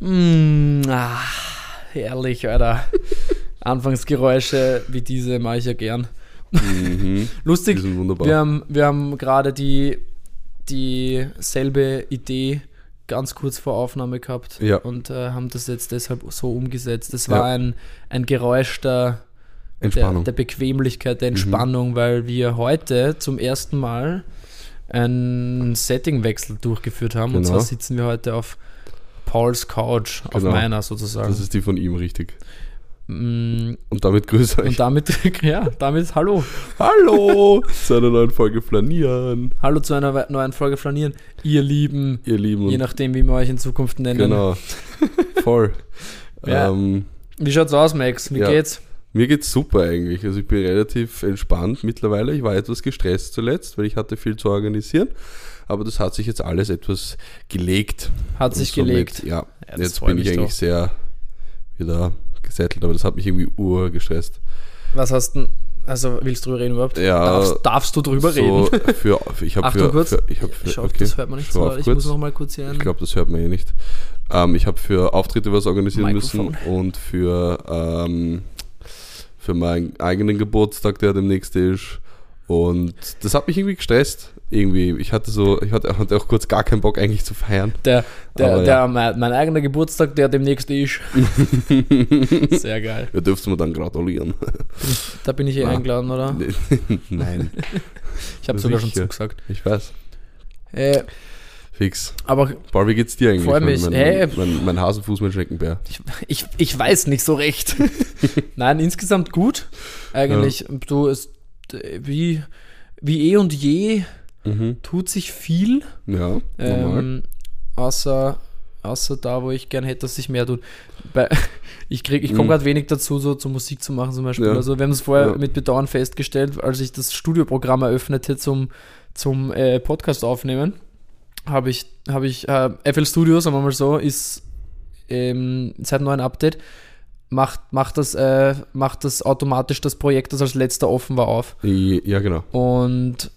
Mm, ah, herrlich, Alter. Anfangsgeräusche wie diese mache ich ja gern. Mhm. Lustig, Die sind wunderbar. wir haben, wir haben gerade die dieselbe Idee ganz kurz vor Aufnahme gehabt Ja. und äh, haben das jetzt deshalb so umgesetzt. Es war Ja. ein, ein Geräusch der, der, der Bequemlichkeit, Mhm. der Entspannung, weil wir heute zum ersten Mal einen Settingwechsel durchgeführt haben. Und Genau. zwar sitzen wir heute auf Pauls Couch, auf Genau. meiner sozusagen. das ist die von ihm, richtig. Mm, Und damit grüße euch. und damit, ja, damit hallo. Hallo zu einer neuen Folge Flanieren. Hallo zu einer neuen Folge Flanieren. Ihr Lieben, Ihr Lieben. je nachdem, wie wir euch in Zukunft nennen. genau. Voll. Ja. Ähm, Wie schaut's aus, Max? Wie Ja. geht's? mir geht's super eigentlich. Also ich bin relativ entspannt mittlerweile. Ich war etwas gestresst zuletzt, weil ich hatte viel zu organisieren. Aber das hat sich jetzt alles etwas gelegt. Hat sich somit, gelegt. Ja, das jetzt bin ich eigentlich doch. sehr wieder gesettelt. Aber das hat mich irgendwie urgestresst. Was hast du Also willst du drüber reden überhaupt? Ja, darfst, darfst du drüber so reden? Für, ich habe für, kurz. für, ich hab für Schau, okay, das hört man nicht so. Ich kurz. muss noch mal kurz hier Ich glaube, das hört man eh nicht. Ähm, ich habe für Auftritte was organisieren Mikrofon. müssen und für, ähm, für meinen eigenen Geburtstag, der demnächst ist. Und das hat mich irgendwie gestresst. Irgendwie. Ich hatte so, ich hatte, auch kurz gar keinen Bock eigentlich zu feiern. Der, der, Aber der, ja. mein, mein eigener Geburtstag, der demnächst ist. Sehr geil. Ihr dürft mir dann gratulieren. Da bin ich eh Ah. eingeladen, oder? Nein, Ich habe sogar schon zugesagt. ich weiß. Äh, Fix. aber Paul, wie geht's dir eigentlich? Freu mich. Mein, Hey. mein, mein, mein Hasenfuß, mein Schneckenbär. ich, ich, ich weiß nicht so recht. Nein, insgesamt gut. Eigentlich, du, es, wie, wie eh und je Mhm. tut sich viel. Ja. Ähm, außer, außer da, wo ich gern hätte, dass sich mehr tut. Bei, ich krieg, ich komme Mhm. gerade wenig dazu, so zur Musik zu machen zum Beispiel. Ja. Also wir haben es vorher Ja. mit Bedauern festgestellt, als ich das Studioprogramm eröffnete zum, zum äh, Podcast aufnehmen, habe ich, habe ich äh, FL Studio, sagen wir mal so, ist ähm, seit neuen Update macht, macht, das, äh, macht das automatisch das Projekt, das als letzter offen war, auf. Ja, genau. Und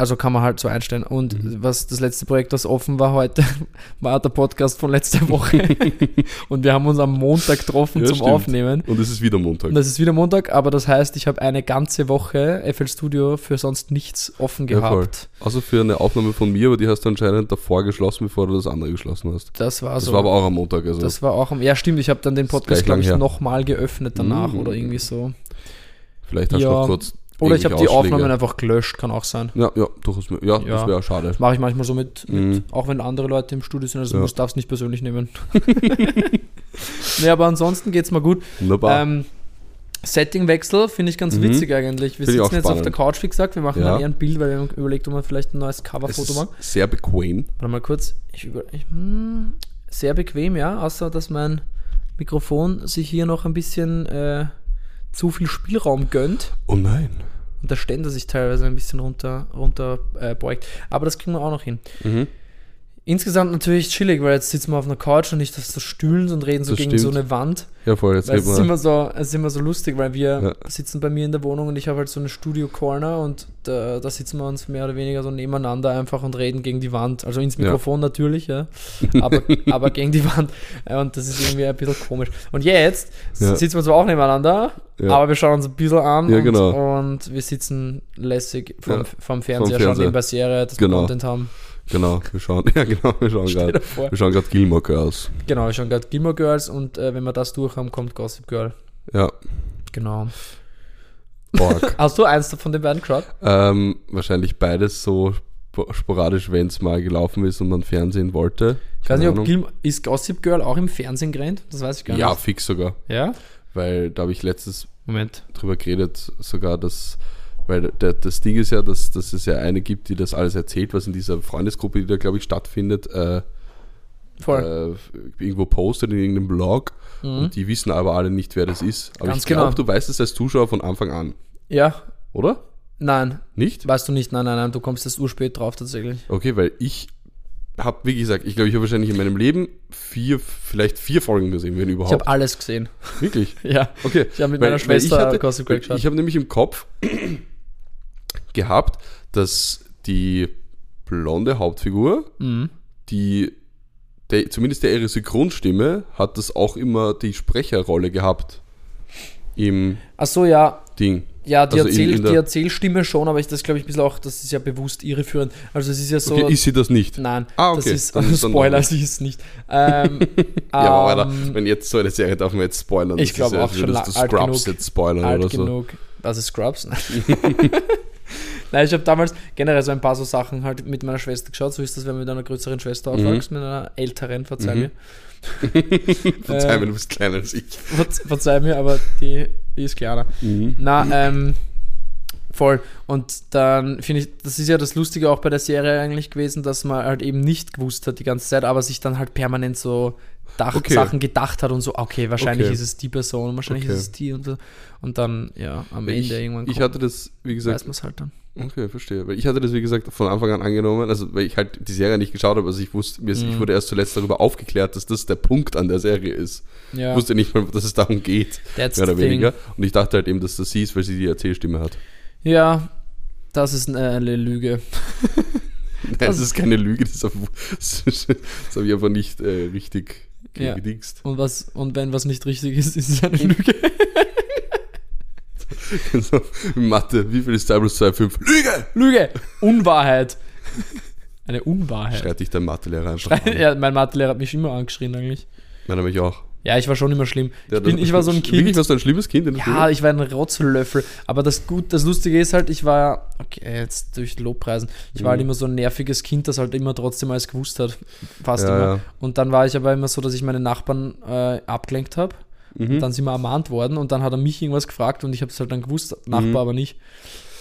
also kann man halt so einstellen. Und Mhm. was das letzte Projekt, das offen war heute, war der Podcast von letzter Woche. und wir haben uns am Montag getroffen Ja, zum stimmt. Aufnehmen. Und es ist wieder Montag. Und das ist wieder Montag, aber das heißt, ich habe eine ganze Woche FL Studio für sonst nichts offen Ja, gehabt. Außer für eine Aufnahme von mir, aber die hast du anscheinend davor geschlossen, bevor du das andere geschlossen hast. das war Das so. war aber auch am Montag. Also das war auch am. Ja, stimmt, ich habe dann den Das Podcast, glaube ich, nochmal geöffnet danach Mhm. oder irgendwie so. vielleicht hast Ja. du noch kurz. Oder ich habe die Ausschläge. Aufnahmen einfach gelöscht, kann auch sein. Ja, ja, durchaus. Ja, Ja. das wäre schade. Das mache ich manchmal so mit, mit Mhm. auch wenn andere Leute im Studio sind, also Ja. du darfst nicht persönlich nehmen. nee, aber ansonsten geht's mal gut. Wunderbar. Ähm, Settingwechsel finde ich ganz Mhm. witzig eigentlich. Wir auch sitzen jetzt auf der Couch, wie gesagt. Wir machen Ja. dann eher ein Bild, weil wir haben überlegt, ob wir vielleicht ein neues es Coverfoto machen. sehr bequem. Warte mal kurz. Ich über, ich, hm, sehr bequem, ja. Außer, dass mein Mikrofon sich hier noch ein bisschen äh, zu viel Spielraum gönnt. Oh nein. Und der Ständer sich teilweise ein bisschen runter, runter äh, beugt. Aber das kriegen wir auch noch hin. Mhm. Insgesamt natürlich chillig, weil jetzt sitzen wir auf einer Couch und nicht auf so Stühlen und reden so Das gegen so stimmt. eine Wand. Ja, voll. Jetzt Weil es ist immer so, es ist immer so lustig, weil wir Ja. sitzen bei mir in der Wohnung und ich habe halt so eine Studio-Corner und da, da sitzen wir uns mehr oder weniger so nebeneinander einfach und reden gegen die Wand. Also ins Ja. Mikrofon natürlich, ja. Aber, aber gegen die Wand. Ja, Und das ist irgendwie ein bisschen komisch. Und jetzt Ja. sitzen wir zwar auch nebeneinander, Ja. aber wir schauen uns ein bisschen an Ja, und, genau. und wir sitzen lässig vom, Ja. vom Fernseher, Fernseher. schauen nebenbei Serie, dass Genau. wir Content haben. Genau, wir schauen. Ja, genau, wir schauen gerade. Wir schauen gerade Gilmore Girls. Genau, wir schauen gerade Gilmore Girls und äh, wenn wir das durch haben, kommt Gossip Girl. Ja, Genau. Borg. Hast du eins von den beiden geschaut? ähm, wahrscheinlich beides so spo- sporadisch, wenn es mal gelaufen ist und man Fernsehen wollte. Ich weiß nicht, ob. Gilmore, ist Gossip Girl auch im Fernsehen gerannt? Das weiß ich gar Ja, nicht. fix sogar. Ja? Weil da habe ich letztes Moment. drüber geredet, sogar, dass, weil der, das Ding ist ja, dass, dass es ja eine gibt, die das alles erzählt, was in dieser Freundesgruppe, die da, glaube ich, stattfindet, äh, Voll. äh, irgendwo postet in irgendeinem Blog. Mhm. Und die wissen aber alle nicht, wer das ist. Aber Ganz ich glaube, genau. du weißt es als Zuschauer von Anfang an, Ja, oder? nein, Nicht? weißt du nicht. Nein, nein, nein, du kommst erst urspät drauf tatsächlich. Okay, weil ich habe, wie gesagt, ich glaube, ich habe wahrscheinlich in meinem Leben vier, vielleicht vier Folgen gesehen, wenn Ich überhaupt. habe alles gesehen. Wirklich? Ja. Okay. Ich habe mit Weil- meiner weil ich Schwester hatte- Gossip Girl geschaut. Ich habe nämlich im Kopf gehabt, dass die blonde Hauptfigur, Mhm. die der, zumindest der ihre Synchronstimme hat das auch immer die Sprecherrolle gehabt im Ach so, ja. Ding. Ja, die, Also in- Erzähl, in der- die Erzählstimme schon, aber ich, das glaube ich ein bisschen auch, das ist ja bewusst irreführend. Also es ist ja so. Okay, ist sie das nicht? nein, Ah, das okay. ist Dann ist dann Spoiler, sie ist nicht. Ähm, Ja, aber Alter, ähm, wenn jetzt so eine Serie darf man jetzt spoilern. Ich Das glaub ist ja, auch als schon du alt Scrubs genug. jetzt spoilern alt oder genug. Ist Scrubs? Nein, ich habe damals generell so ein paar so Sachen halt mit meiner Schwester geschaut. So ist das, wenn man mit einer größeren Schwester aufwächst, mit einer älteren, verzeih Mhm. mir. Verzeih mir, du bist kleiner als ich. Verze verzeih mir, aber die, die ist kleiner. Mhm. Na, ähm, voll. Und dann finde ich, das ist ja das Lustige auch bei der Serie eigentlich gewesen, dass man halt eben nicht gewusst hat die ganze Zeit, aber sich dann halt permanent so Dach Okay. Sachen gedacht hat und so, okay, wahrscheinlich Okay. ist es die Person, wahrscheinlich Okay. ist es die und so. Und dann, ja, am Ich, Ende irgendwann ich hatte das, wie weiß gesagt, man es halt dann. okay, verstehe. Weil ich hatte das, wie gesagt, von Anfang an angenommen, also weil ich halt die Serie nicht geschaut habe, also ich wusste, mir ist, ich Mhm. wurde erst zuletzt darüber aufgeklärt, dass das der Punkt an der Serie ist. Ja, Ich wusste nicht mal, dass es darum geht, that's mehr oder the thing. weniger. Und ich dachte halt eben, dass das sie ist, weil sie die Erzählstimme hat. Ja, das ist eine Lüge. Das ist keine Lüge, das, das habe ich einfach nicht äh, richtig Ja. Und, was, und wenn was nicht richtig ist, ist es eine Lüge. so, Mathe, wie viel ist 2 plus 2? 5? Lüge! Lüge! Unwahrheit. Eine Unwahrheit. Schreit dich dein Mathelehrer einfach an. Ja, mein Mathelehrer hat mich immer angeschrien eigentlich. Meiner mich auch. Ja, ich war schon immer schlimm. Der Ich, bin, ich war so ein Wirklich, Kind. warst du ein schlimmes Kind Ja, Schule? ich war ein Rotzlöffel. Aber das gut, das Lustige ist halt, ich war, okay, jetzt durch Lobpreisen, ich war halt Mhm. immer so ein nerviges Kind, das halt immer trotzdem alles gewusst hat. Fast Ja, immer. ja. Und dann war ich aber immer so, dass ich meine Nachbarn äh, abgelenkt habe. Mhm. Dann sind wir ermahnt worden und dann hat er mich irgendwas gefragt und ich habe es halt dann gewusst, Nachbar Mhm. aber nicht.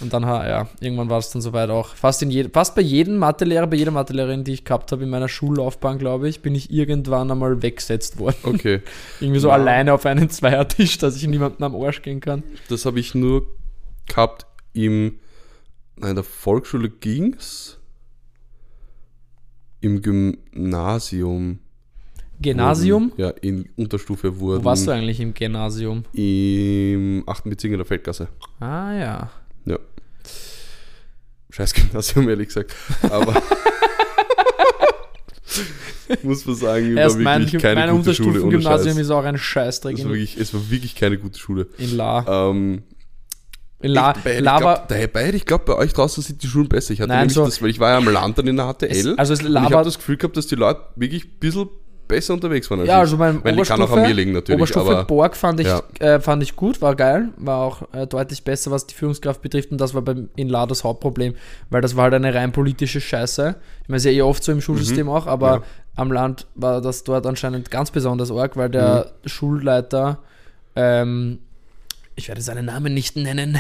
Und dann, ja, irgendwann war es dann soweit auch. Fast, in jed fast bei jedem Mathelehrer, bei jeder Mathelehrerin, die ich gehabt habe in meiner Schullaufbahn, glaube ich, bin ich irgendwann einmal weggesetzt worden. Okay, Irgendwie so Ja. alleine auf einen Zweiertisch, dass ich niemandem am Arsch gehen kann. das habe ich nur gehabt im, nein, in der Volksschule ging's. Im Gymnasium. Gymnasium? Ja, in Unterstufe wurden. Wo warst du eigentlich im Gymnasium? Im 8. Bezirk in der Feldgasse. Ah ja. Ja. Scheiß Gymnasium, ehrlich gesagt. Aber muss man sagen, war Erst mein, wirklich keine mein gute Schule Unterstufengymnasium Scheiß. ist auch ein Scheißdreck Es war, wirklich, es war wirklich keine gute Schule. in La. Ähm, In La, ich, bei, La ich war, glaub, dabei, ich glaube, bei euch draußen sind die Schulen besser. Ich hatte Nein, nämlich so- das, weil ich war ja am Land dann in der HTL. es, also es La ich war, habe das Gefühl gehabt, dass die Leute wirklich ein bisschen besser unterwegs waren als ja, also mein Weil die kann auch an mir liegen natürlich, Oberstufe aber Borg fand ich, ja. äh, fand ich gut, war geil, war auch äh, deutlich besser, was die Führungskraft betrifft und das war beim in La das Hauptproblem, weil das war halt eine rein politische Scheiße. Ich meine, ist ja eh oft so im Schulsystem auch, aber Mhm. Ja. am Land war das dort anscheinend ganz besonders arg, weil der Mhm. Schulleiter, ähm, ich werde seinen Namen nicht nennen,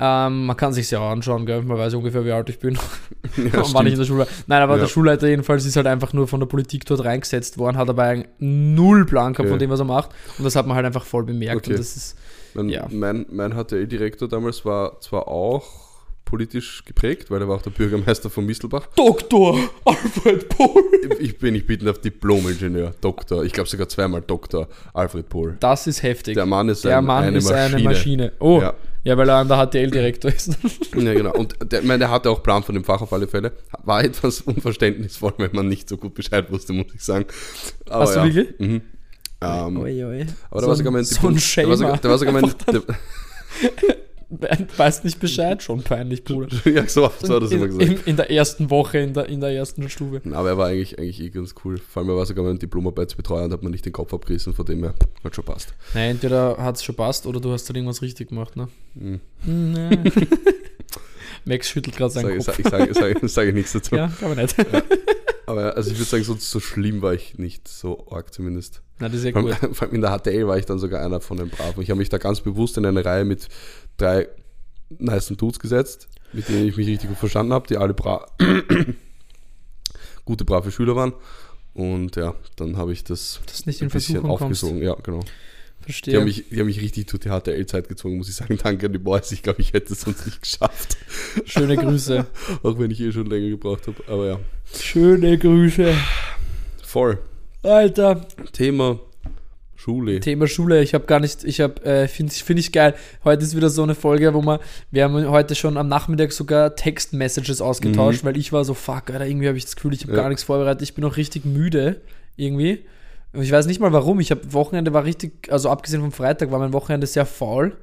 ähm, man kann sich ja auch anschauen, gell? man weiß ungefähr, wie alt ich bin. ja, und wann ich in der Schule war. Nein, aber Ja. der Schulleiter jedenfalls ist halt einfach nur von der Politik dort reingesetzt worden, hat aber einen null Plan gehabt Okay. von dem, was er macht. Und das hat man halt einfach voll bemerkt. Okay. Und das ist, Mein, Ja. mein, mein HTL-Direktor damals war zwar auch politisch geprägt, weil er war auch der Bürgermeister von Mistelbach. Doktor Alfred Pohl. Ich bin nicht bieten auf Diplom-Ingenieur, Doktor, ich glaube sogar zweimal Doktor Alfred Pohl. Das ist heftig. Der Mann ist, Der ein, Mann eine, ist Maschine. eine Maschine. Oh, ja, Ja. weil er an der HTL-Direktor ist. Ja, genau. Und der, ich meine, der hatte auch Plan von dem Fach auf alle Fälle. War etwas unverständnisvoll, wenn man nicht so gut Bescheid wusste, muss ich sagen. Aber Hast du ja. wirklich? Mhm. Ähm, Oi, oi. aber da so war sogar mein ein, so ein der war sogar, der war sogar mein, Weißt nicht Bescheid? Schon peinlich, Bruder. ja, so, so hat er es immer gesagt. in, in der ersten Woche, in der, in der ersten Stufe. Aber er war eigentlich, eigentlich eh ganz cool. Vor allem, er war sogar mein Diplomarbeitsbetreuer und hat mir nicht den Kopf abgerissen, von dem her hat schon passt. Nein, entweder hat es schon passt oder du hast dann irgendwas richtig gemacht, ne? Mhm. Nee. Max schüttelt gerade seinen Sag, Kopf. ich sage sag, sag, sag ich nichts dazu. Ja, aber nicht. Aber also ich würde sagen, so, so schlimm war ich nicht, so arg zumindest. Na, das ist ja Vor gut. vor allem in der HTL war ich dann sogar einer von den Braven. Ich habe mich da ganz bewusst in eine Reihe mit drei nice Dudes gesetzt, mit denen ich mich richtig gut verstanden habe, die alle bra gute, brave Schüler waren. Und ja, dann habe ich das Dass du nicht ein in bisschen Versuchung kommst. aufgesogen. Ja, genau. Die Verstehe. haben, mich, die haben mich richtig durch die HTL-Zeit gezogen, muss ich sagen. Danke an die Boys. Ich glaube, ich hätte es sonst nicht geschafft. Schöne Grüße. Auch wenn ich eh schon länger gebraucht habe. Aber ja, Schöne Grüße. voll. Alter. Thema Schule. Thema Schule. Ich habe gar nicht, ich habe, äh, finde find ich geil. Heute ist wieder so eine Folge, wo man, wir haben heute schon am Nachmittag sogar Text-Messages ausgetauscht, weil ich war so, fuck, Alter, irgendwie habe ich das Gefühl, ich habe Mhm. Ja. gar nichts vorbereitet. Ich bin auch richtig müde. irgendwie. Und ich weiß nicht mal warum. Ich habe Wochenende war richtig, also abgesehen vom Freitag war mein Wochenende sehr faul.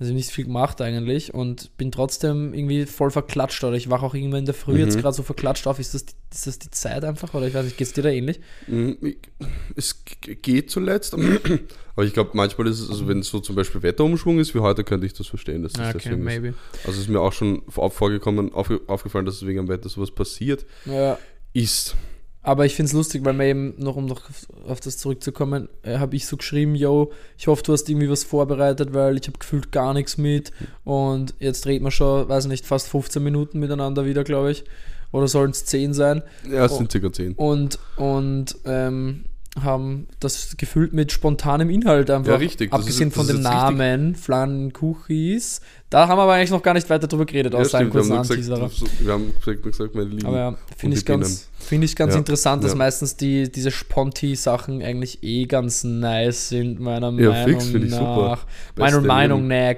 Also nicht viel gemacht eigentlich und bin trotzdem irgendwie voll verklatscht oder ich wache auch irgendwann in der Früh jetzt Mhm. gerade so verklatscht auf. Ist das, die- ist das die Zeit einfach oder ich weiß nicht, geht's dir da ähnlich? Mm, Es geht zuletzt, aber ich glaube, manchmal ist es, also wenn es so zum Beispiel Wetterumschwung ist wie heute, könnte ich das verstehen. Dass das okay, deswegen ist. maybe. Also es ist mir auch schon vor- vorgekommen, aufge, aufgefallen, dass es wegen am Wetter sowas passiert Ja, ist. Aber ich finde es lustig, weil mir eben, noch um noch auf, das zurückzukommen, äh, habe ich so geschrieben, yo, ich hoffe, du hast irgendwie was vorbereitet, weil ich habe gefühlt gar nichts mit und jetzt reden wir schon, weiß nicht, fast 15 Minuten miteinander wieder, glaube ich. Oder sollen es 10 sein? Ja, es Oh. sind circa 10. und, und ähm, haben das gefüllt mit spontanem Inhalt einfach. Ja, richtig. Das Abgesehen von das dem ist jetzt richtig. Namen, Flammkuchis. Da haben wir aber eigentlich noch gar nicht weiter drüber geredet, Ja, außer einen stimmt, wir, haben kurzen gesagt, wir haben gesagt, meine Lieben. Aber ja, finde ich ganz, finde ich ganz Ja, interessant, dass ja. meistens die, diese Sponti-Sachen eigentlich eh ganz nice sind, meiner Ja, Meinung fix, finde ich nach. super. Meiner Meinung nach.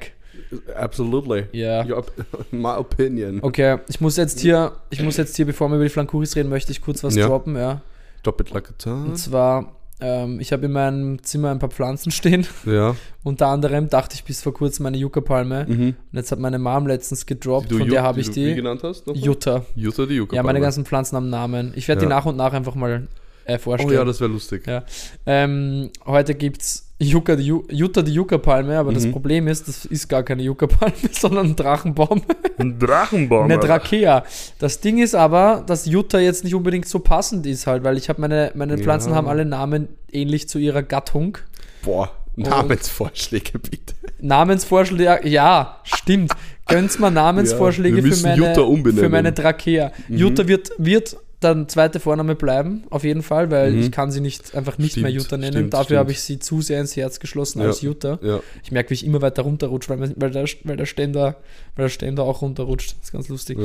Absolutely. Ja. Your, my opinion. Okay, ich muss jetzt hier, ich muss jetzt hier, bevor wir über die Flankuris reden, möchte ich kurz was Ja. droppen, ja. A ton. Und zwar, ähm, ich habe in meinem Zimmer ein paar Pflanzen stehen. Ja. Unter anderem dachte ich bis vor kurzem eine Yucca-Palme. Mhm. Und jetzt hat meine Mom letztens gedroppt, Die du von der habe ich du Wie die. genannt hast? nochmal? Jutta. Jutta die Yucca. Ja, meine ganzen Pflanzen haben Namen. Ich werde die Ja. nach und nach einfach mal äh, vorstellen. Oh ja, das wäre lustig. Ja. Ähm, heute gibt es Yucca, die Ju Jutta die Yucca-Palme, aber das Mhm. Problem ist, das ist gar keine Yucca-Palme, sondern ein Drachenbaum. Ein Drachenbaum. eine Drakea. Das Ding ist aber, dass Jutta jetzt nicht unbedingt so passend ist halt, weil ich habe meine, meine Pflanzen Ja. haben alle Namen ähnlich zu ihrer Gattung. Boah, Namensvorschläge bitte. Namensvorschläge, ja, stimmt. Gönn's mal Namensvorschläge Ja, für, meine, für meine Drakea. Mhm. Jutta wird, wird dann zweite Vorname bleiben, auf jeden Fall, weil Mhm. ich kann sie nicht einfach nicht Stimmt, mehr Jutta nennen. stimmt, Dafür habe ich sie zu sehr ins Herz geschlossen Ja. als Jutta. Ja. Ich merke, wie ich immer weiter runterrutsche, weil, weil, der, weil, der Ständer, weil der Ständer auch runterrutscht. Das ist ganz lustig. ja.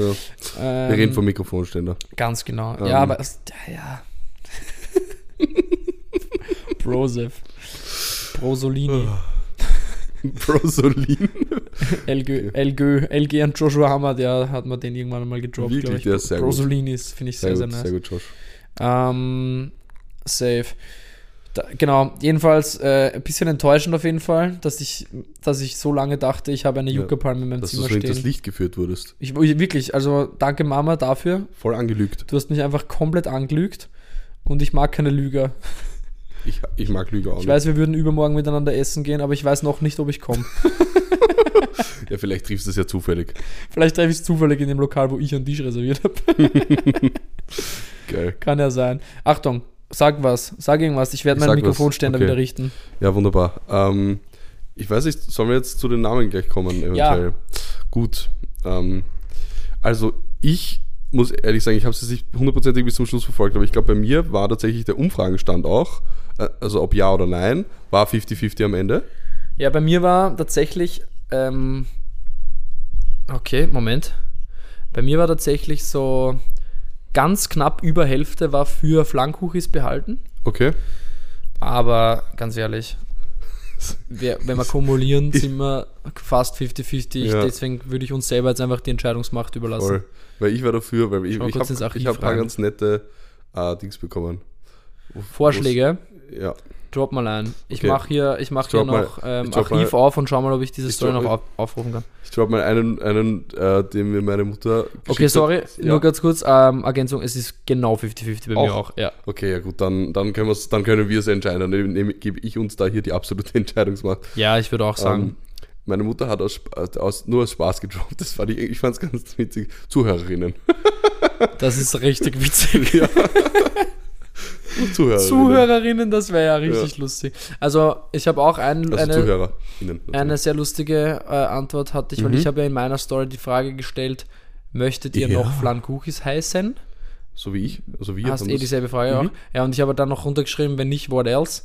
Ähm, Wir reden vom Mikrofonständer. Ganz genau. Ähm. Ja, aber ja, ja. Broseph. Brosolini. Brosolin. LG, LG, LG und Joshua Hammer, der hat mir den irgendwann mal gedroppt, Wirklich, glaube ich. der ist sehr gut. Brosolini ist, finde ich sehr, Sehr, sehr, gut, nice. sehr gut, Josh. Ähm, safe. Da, genau, jedenfalls äh, ein bisschen enttäuschend auf jeden Fall, dass ich, dass ich so lange dachte, ich habe eine Ja, Yucca-Palme in meinem Dass du Zimmer so hinters stehen. Licht geführt wurdest. Ich, ich, wirklich, also danke Mama dafür. Voll angelügt. Du hast mich einfach komplett angelügt und ich mag keine Lüger. Ich, ich mag Lüge auch Ich nicht. weiß, wir würden übermorgen miteinander essen gehen, aber ich weiß noch nicht, ob ich komme. Ja, vielleicht triffst du es ja zufällig. Vielleicht treffe ich es zufällig in dem Lokal, wo ich einen Tisch reserviert habe. Geil. Kann ja sein. Achtung, sag was. Sag irgendwas. Ich werde Ich meinen sag was. Mikrofonständer Okay. wieder richten. Ja, wunderbar. Ähm, ich weiß nicht, sollen wir jetzt zu den Namen gleich kommen, eventuell? Gut. Ähm, also, ich muss ehrlich sagen, ich habe es jetzt nicht hundertprozentig bis zum Schluss verfolgt, aber ich glaube, bei mir war tatsächlich der Umfragenstand auch, äh, also ob ja oder nein, war 50-50 am Ende. Ja, bei mir war tatsächlich. Ähm, okay, Moment. Bei mir war tatsächlich so ganz knapp über Hälfte war für Flankkuchis behalten. Okay. Aber ganz ehrlich, wenn wir kumulieren, sind wir fast 50-50. Ja. Deswegen würde ich uns selber jetzt einfach die Entscheidungsmacht überlassen. Voll. Weil ich war dafür, weil ich, Schau ich habe hab ein paar ganz nette äh, Dings bekommen. Vorschläge, wo's- Ja. drop mal ein. Ich Okay. mache hier, ich mach Ich hier drop noch ähm, drop Archiv mal- auf und schau mal, ob ich diese ich Story drop noch auf, aufrufen kann. Ich glaube mal einen, einen äh, den mir meine Mutter Okay, sorry, hat. nur ganz kurz, ähm, Ergänzung, es ist genau 50-50 bei mir Auch? auch. Ja. Okay, ja gut, dann, dann, können, dann können wir es entscheiden. Dann gebe ich uns da hier die absolute Entscheidungsmacht. ja, ich würde auch sagen, Ähm, meine Mutter hat aus, Sp- aus, nur aus Spaß gedroppt. Das fand ich, ich fand es ganz witzig. Zuhörerinnen. das ist richtig witzig. ja. Zuhörerinnen. Zuhörerinnen, das wäre ja richtig lustig. Also, ich habe auch ein, Also eine, eine sehr lustige äh, Antwort hatte ich, weil Mhm. ich habe ja in meiner Story die Frage gestellt, möchtet ihr Ja. noch Flankuchis heißen? So wie ich. Also wir Hast eh dieselbe Frage Mhm. auch. Ja, und ich habe dann noch runtergeschrieben, wenn nicht, what else?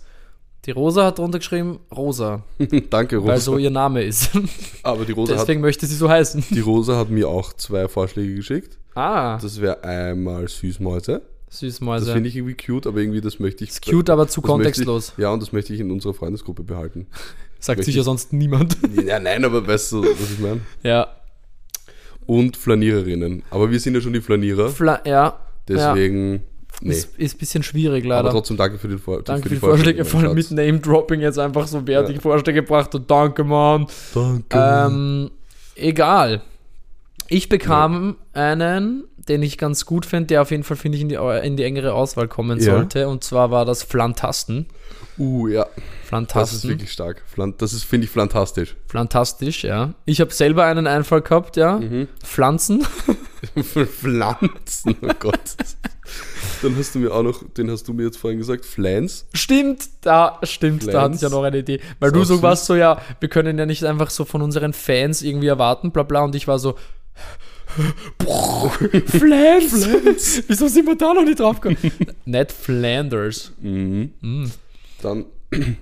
Die Rosa hat runtergeschrieben, Rosa, Danke, Rosa. weil so ihr Name ist. Aber die Rosa, hat, Deswegen möchte sie so heißen. die Rosa hat mir auch zwei Vorschläge geschickt. Ah, Das wäre einmal Süßmäuse. Das Süßmäuse. finde ich irgendwie cute, aber irgendwie das möchte ich. ist cute, aber zu das kontextlos. Ich, ja, und das möchte ich in unserer Freundesgruppe behalten. Sagt sicher ich- sonst niemand. ja, nein, aber weißt du, was ich meine? ja. Und Flaniererinnen. Aber wir sind ja schon die Flanierer. Fla ja. Deswegen Nee. Ist, ist ein bisschen schwierig, Aber leider. trotzdem danke für, den Vor Danke für die die Vorschläge, vor allem mit. Name-Dropping jetzt einfach so wertige Ja. Vorschläge gebracht und danke, Mann. Danke. Ähm, egal. Ich bekam einen, den ich ganz gut finde, der auf jeden Fall, finde ich, in die, in die engere Auswahl kommen Ja. sollte. Und zwar war das Flantasten. uh, ja, das ist Flantasten. wirklich stark. Das ist, finde ich, fantastisch. Fantastisch, ja. Ich habe selber einen Einfall gehabt, ja. Mhm. Pflanzen. Pflanzen, oh Gott. Dann hast du mir auch noch, den hast du mir jetzt vorhin gesagt, Flans. Stimmt, da stimmt, da hatte ich ja Flans. noch eine Idee. Weil Ist du so warst so, ja, wir können ja nicht einfach so von unseren Fans irgendwie erwarten, bla bla. Und ich war so, Flans. Wieso sind wir da noch nicht drauf gekommen? Ned Flanders. Mhm. Mm. Dann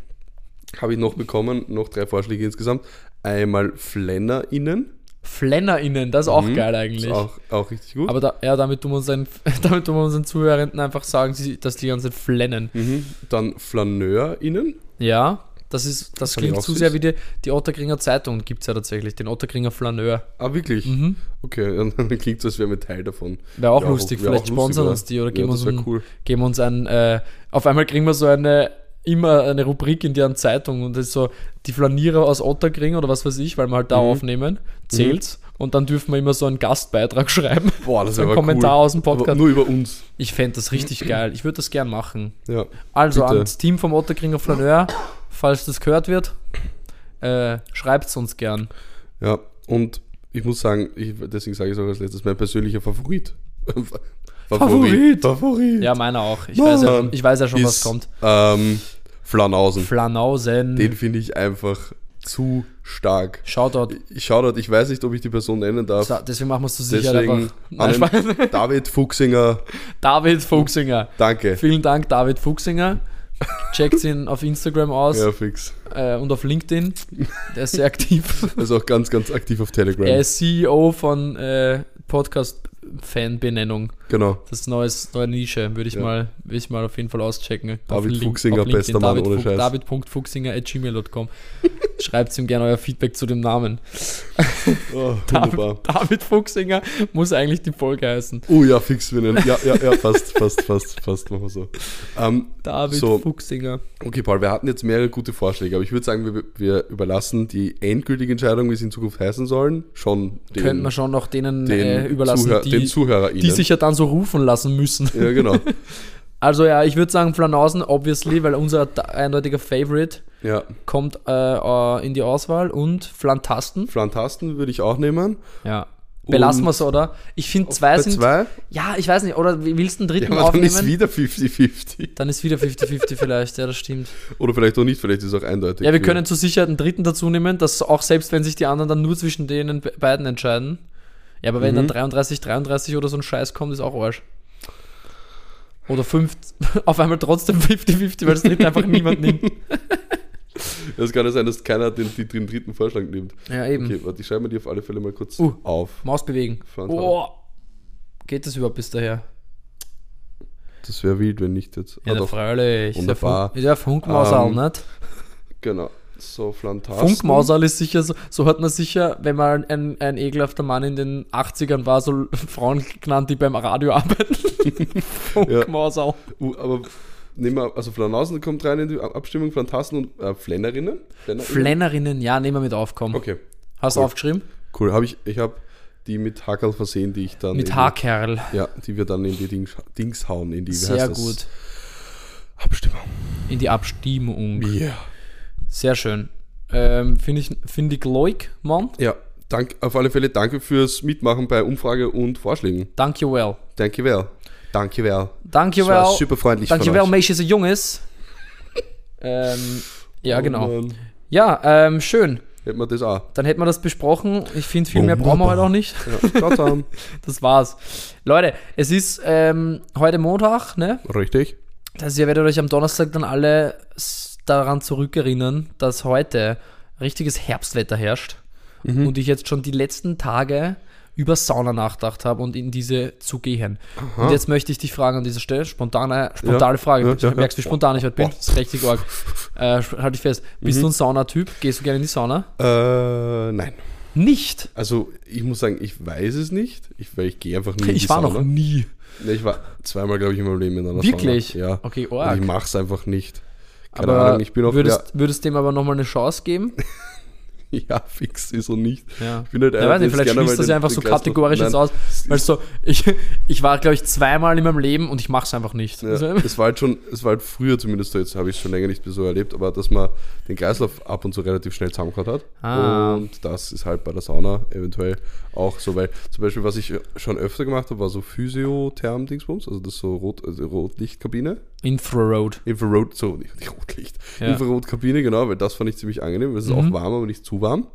habe ich noch bekommen, noch drei Vorschläge insgesamt. Einmal FlennerInnen. FlennerInnen, das ist auch Mhm. geil Ist eigentlich. auch, auch richtig gut. Aber da, ja, damit tun wir unseren, damit tun wir unseren Zuhörenden einfach sagen, dass die ganze flennen. mhm. Dann FlaneurInnen. Ja, das ist, das ich klingt zu sehr wie die, die Otterkringer Zeitung, gibt es ja tatsächlich, den Otterkringer Flaneur. Ah, wirklich? Mhm. Okay, dann klingt so, als wären wir Teil davon. Wäre auch Wär lustig, wär vielleicht auch sponsern lustig, uns die oder ja. geben, Ja, uns, ein, cool. geben uns ein, äh, auf einmal kriegen wir so eine, immer eine Rubrik in deren Zeitung und das ist so, die Flanierer aus Otterkring oder was weiß ich, weil wir halt da Mhm. aufnehmen, zählt's und dann dürfen wir immer so einen Gastbeitrag schreiben. Boah, das ein wäre Kommentar cool. aus dem Podcast. Aber nur über uns. Ich fände das richtig geil, ich würde das gern machen. Ja. Also Bitte. ans Team vom Otterkringer Flaneur, falls das gehört wird, äh, schreibt es uns gern. Ja, und ich muss sagen, ich, deswegen sage ich es auch als letztes, mein persönlicher Favorit. Favorit? Favorit. Ja, meiner auch. Ich weiß ja, ich weiß ja schon, was Ist, kommt. Ähm, Flanausen. Flanausen. Den finde ich einfach zu stark. Shoutout. Dort, ich weiß nicht, ob ich die Person nennen darf. So, deswegen machen wir es so sicher Deswegen einfach. Nein, David Fuchsinger, David Fuchsinger. danke. Vielen Dank, David Fuchsinger. Checkt ihn auf Instagram aus Ja, fix. äh, und auf LinkedIn. Der ist sehr aktiv. Er ist auch ganz, ganz aktiv auf Telegram. Er ist CEO von äh, Podcast-Fan-Benennung. genau. Das ist neues, neue Nische, würde ich, Ja. mal, würde ich mal auf jeden Fall auschecken. David Fuchsinger, bester Mann, David ohne Fuch- Scheiß. David.fuchsinger.gmail.com Schreibt ihm gerne euer Feedback zu dem Namen. Oh, wunderbar. David, David Fuchsinger muss eigentlich die Folge heißen. Oh ja, fix wir nennen. Ja, ja, ja, fast, fast, fast, fast. Machen wir so. Ähm, David So. Fuchsinger. okay, Paul, wir hatten jetzt mehrere gute Vorschläge, aber ich würde sagen, wir, wir überlassen die endgültige Entscheidung, wie sie in Zukunft heißen sollen, schon den, Könnte man schon noch denen den, äh, überlassen, Zuhör, die, den ZuhörerInnen. die sich ja dann so rufen lassen müssen. ja, genau. Also ja, ich würde sagen Flanausen, obviously, weil unser eindeutiger Favorite Ja, kommt äh, äh, in die Auswahl und Flantasten. Flantasten würde ich auch nehmen. Ja. Belassen wir es, oder? Ich finde zwei sind. zwei? Ja, ich weiß nicht, oder willst du einen Ja, dritten aber dann ist aufnehmen? wieder 50-50. Dann ist wieder 50-50 vielleicht, ja, das stimmt. Oder vielleicht auch nicht, vielleicht ist es auch eindeutig. Ja, wir können zur Sicherheit einen dritten dazu nehmen, dass auch selbst wenn sich die anderen dann nur zwischen denen be- beiden entscheiden. Ja, aber wenn Mhm. dann 33, 33 oder so ein Scheiß kommt, ist auch Arsch. Oder 5, auf einmal trotzdem 50-50, weil das dritte einfach niemand nimmt. Es kann ja sein, dass keiner den, den dritten Vorschlag nimmt. Ja, eben. Okay, warte, ich schreibe mir die auf alle Fälle mal kurz Uh. auf. Maus bewegen. Oh. Geht das überhaupt bis daher? Das wäre wild, wenn nicht jetzt. Ja, Ah, der doch. freilich. Der, Wunderbar. Funk, der Funkmausal, Ähm, nicht? Genau. So, Flantasten. Funkmausal ist sicher so, so hat man sicher, wenn man ein, ein ekelhafter Mann in den 80ern war, so Frauen genannt, die beim Radio arbeiten. Funkmausal. Uh, aber nehmen wir, also Flanausen kommt rein in die Abstimmung, Flantasten und äh, Flennerinnen. Flennerinnen? Flennerinnen, ja, nehmen wir mit aufkommen. Okay, Hast du cool. aufgeschrieben? cool. Hab ich ich habe die mit Hakerl versehen, die ich dann. Mit Haarkerl. Ja, die wir dann in die Dings, Dings hauen, in die Sehr gut. Abstimmung. In die Abstimmung. Yeah. Sehr schön. Ähm, Finde ich, find ich leuk, Mann. Ja, dank, auf alle Fälle danke fürs Mitmachen bei Umfrage und Vorschlägen. Danke well. Danke well. Danke well. Danke Das war well. super freundlich Danke von well, euch. Mensch ist ein Junges. ähm, ja, Oh genau. Mann. Ja, ähm, schön. Hätten wir das auch. Dann hätten wir das besprochen. Ich finde, viel mehr brauchen wir heute auch nicht. Ja. Das war's. Leute, es ist ähm, heute Montag, ne? Richtig. Das heißt, ihr werdet euch am Donnerstag dann alle daran zurückerinnern, dass heute richtiges Herbstwetter herrscht Mhm. und ich jetzt schon die letzten Tage über Sauna nachgedacht habe und in diese zu gehen. Und jetzt möchte ich dich fragen an dieser Stelle, spontane, spontane Ja, Frage. ja, du ja, merkst, wie ja. spontan ich heute bin. Das ist richtig arg. Äh, halt dich fest. Bist Mhm. du ein Saunatyp? Gehst du gerne in die Sauna? Äh, nein. Nicht. Also ich muss sagen, ich weiß es nicht, ich, weil ich gehe einfach nie in die Ich war Sauna. noch nie. Nee, ich war zweimal, glaube ich, in meinem Leben in einer Wirklich? Sauna. Ja. Okay, Und arg. ich mach's einfach nicht. Keine Aber Ahnung, ich bin auch würdest, würdest dem aber nochmal eine Chance geben? ja, fix ist und nicht. Ja. Ich bin halt Ja, weiß nicht, vielleicht schließt das ja einfach so kategorisch jetzt aus. Weil so, ich, ich war, glaube ich, zweimal in meinem Leben und ich mache es einfach nicht. Ja, Also, es war halt schon, es war halt früher zumindest so, jetzt habe ich es schon länger nicht mehr so erlebt, aber dass man den Kreislauf ab und zu relativ schnell zusammengehauen hat. Ah. Und das ist halt bei der Sauna eventuell auch so, weil zum Beispiel, was ich schon öfter gemacht habe, war so Physiotherm-Dingsbums, also das so Rot, also Rotlichtkabine. Infraroad. Infrarot, so nicht, Rotlicht. Ja. Infrarotkabine, genau, weil das fand ich ziemlich angenehm, weil es ist Mhm. auch warm, aber nicht zu warm.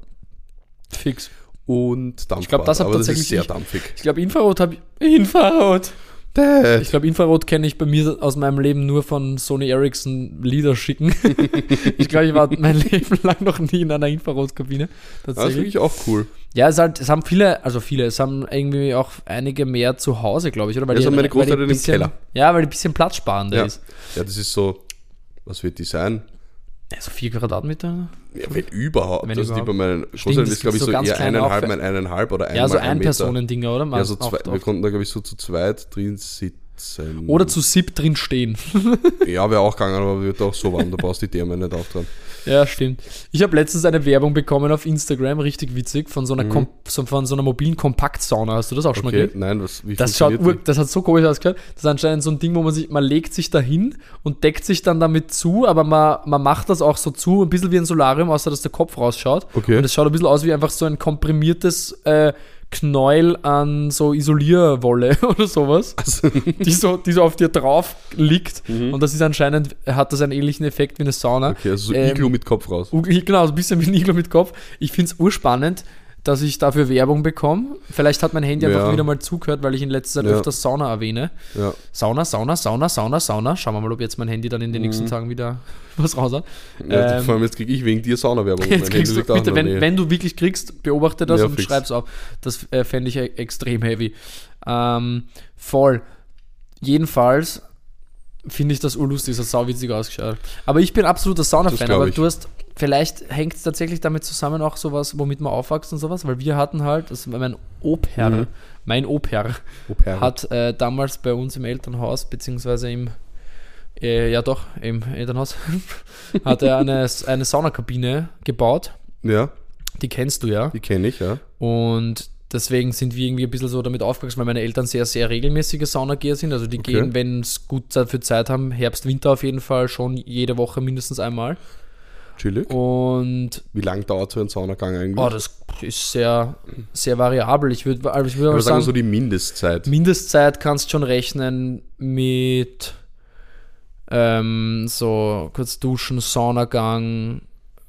Fix. Und Dampfbad, Ich glaub, das hat aber das ist tatsächlich sehr dampfig. Ich glaube, Infrarot habe ich. Infrarot! Dad. Ich glaube, Infrarot kenne ich bei mir aus meinem Leben nur von Sony Ericsson Lieder schicken. ich glaube, ich war mein Leben lang noch nie in einer Infrarotkabine. Das ist Tatsächlich. wirklich auch cool. Ja, es, halt, es haben viele, also viele, es haben irgendwie auch einige mehr zu Hause, glaube ich, oder? Ja, das haben meine weil die Großeltern im Keller. Ja, weil die ein bisschen platzsparender Ja. ist. Ja, das ist so, was wird die sein? Ja, so vier Quadratmeter. Ja, wenn überhaupt. Wenn also die überhaupt. bei meinen Großeltern ist, glaube ich, so so eher eineinhalb auch- mal eineinhalb oder einmal Ja, so ein Meter. Ein-Personen-Dinger, oder? Ja, Man- so zwei, oft- wir oft. konnten da, glaube ich, so zu zweit drin sitzen. Oder zu sieb drin stehen. Ja, wäre auch gegangen, aber wird auch so warm, da brauchst du die Therme nicht auftragen. Ja, stimmt. Ich habe letztens eine Werbung bekommen auf Instagram, richtig witzig, von so einer, Kom so, von so einer mobilen Kompaktsauna. Hast du das auch schon mal Mhm. Okay, gesehen? nein, was, wie Das, schaut, ur- das hat so komisch ausgehört. Das ist anscheinend so ein Ding, wo man sich, man legt sich da hin und deckt sich dann damit zu, aber man, man macht das auch so zu, ein bisschen wie ein Solarium, außer dass der Kopf rausschaut. Okay. Und es schaut ein bisschen aus wie einfach so ein komprimiertes äh, Knäuel an so Isolierwolle oder sowas, Also, die so, die so auf dir drauf liegt. Und das ist anscheinend, hat das einen ähnlichen Effekt wie eine Sauna. okay, also so Ähm, Iglu mit Kopf raus. Genau, so ein bisschen wie ein Iglo mit Kopf. Ich finde es urspannend, dass ich dafür Werbung bekomme. Vielleicht hat mein Handy einfach Ja. wieder mal zugehört, weil ich in letzter Zeit Ja. öfters Sauna erwähne. Ja. Sauna, Sauna, Sauna, Sauna, Sauna. Schauen wir mal, ob jetzt mein Handy dann in den Mhm. nächsten Tagen wieder was raus hat. ja Ähm, vor allem jetzt kriege ich wegen dir Saunawerbung. Jetzt kriegst du, liegt auch bitte, wenn, wenn du wirklich kriegst, beobachte das und fix. schreib's auf. Das äh, fände ich e- extrem heavy. Ähm, voll. Jedenfalls finde ich das urlustig, das hat sauwitzig ausgeschaut. Aber ich bin absoluter Sauna-Fan, aber du hast, vielleicht hängt es tatsächlich damit zusammen auch sowas, womit man aufwächst und sowas, weil wir hatten halt, war mein Oper, Mhm. mein Oper hat äh, damals bei uns im Elternhaus, beziehungsweise im, äh, ja doch, im Elternhaus, hat er eine, eine Saunakabine gebaut. Ja, Die kennst du ja. die kenne ich, ja. Und deswegen sind wir irgendwie ein bisschen so damit aufgewachsen, weil meine Eltern sehr, sehr regelmäßige Saunageher sind. Also die Okay. gehen, wenn es gut Zeit für Zeit haben, Herbst, Winter auf jeden Fall schon jede Woche mindestens einmal. Chillig. Und Wie lange dauert so ein Saunagang eigentlich? oh, das ist sehr, sehr variabel. Ich würde also ich würd aber mal sagen wir sagen, so die Mindestzeit. Mindestzeit kannst schon rechnen mit ähm, so kurz duschen, Saunagang,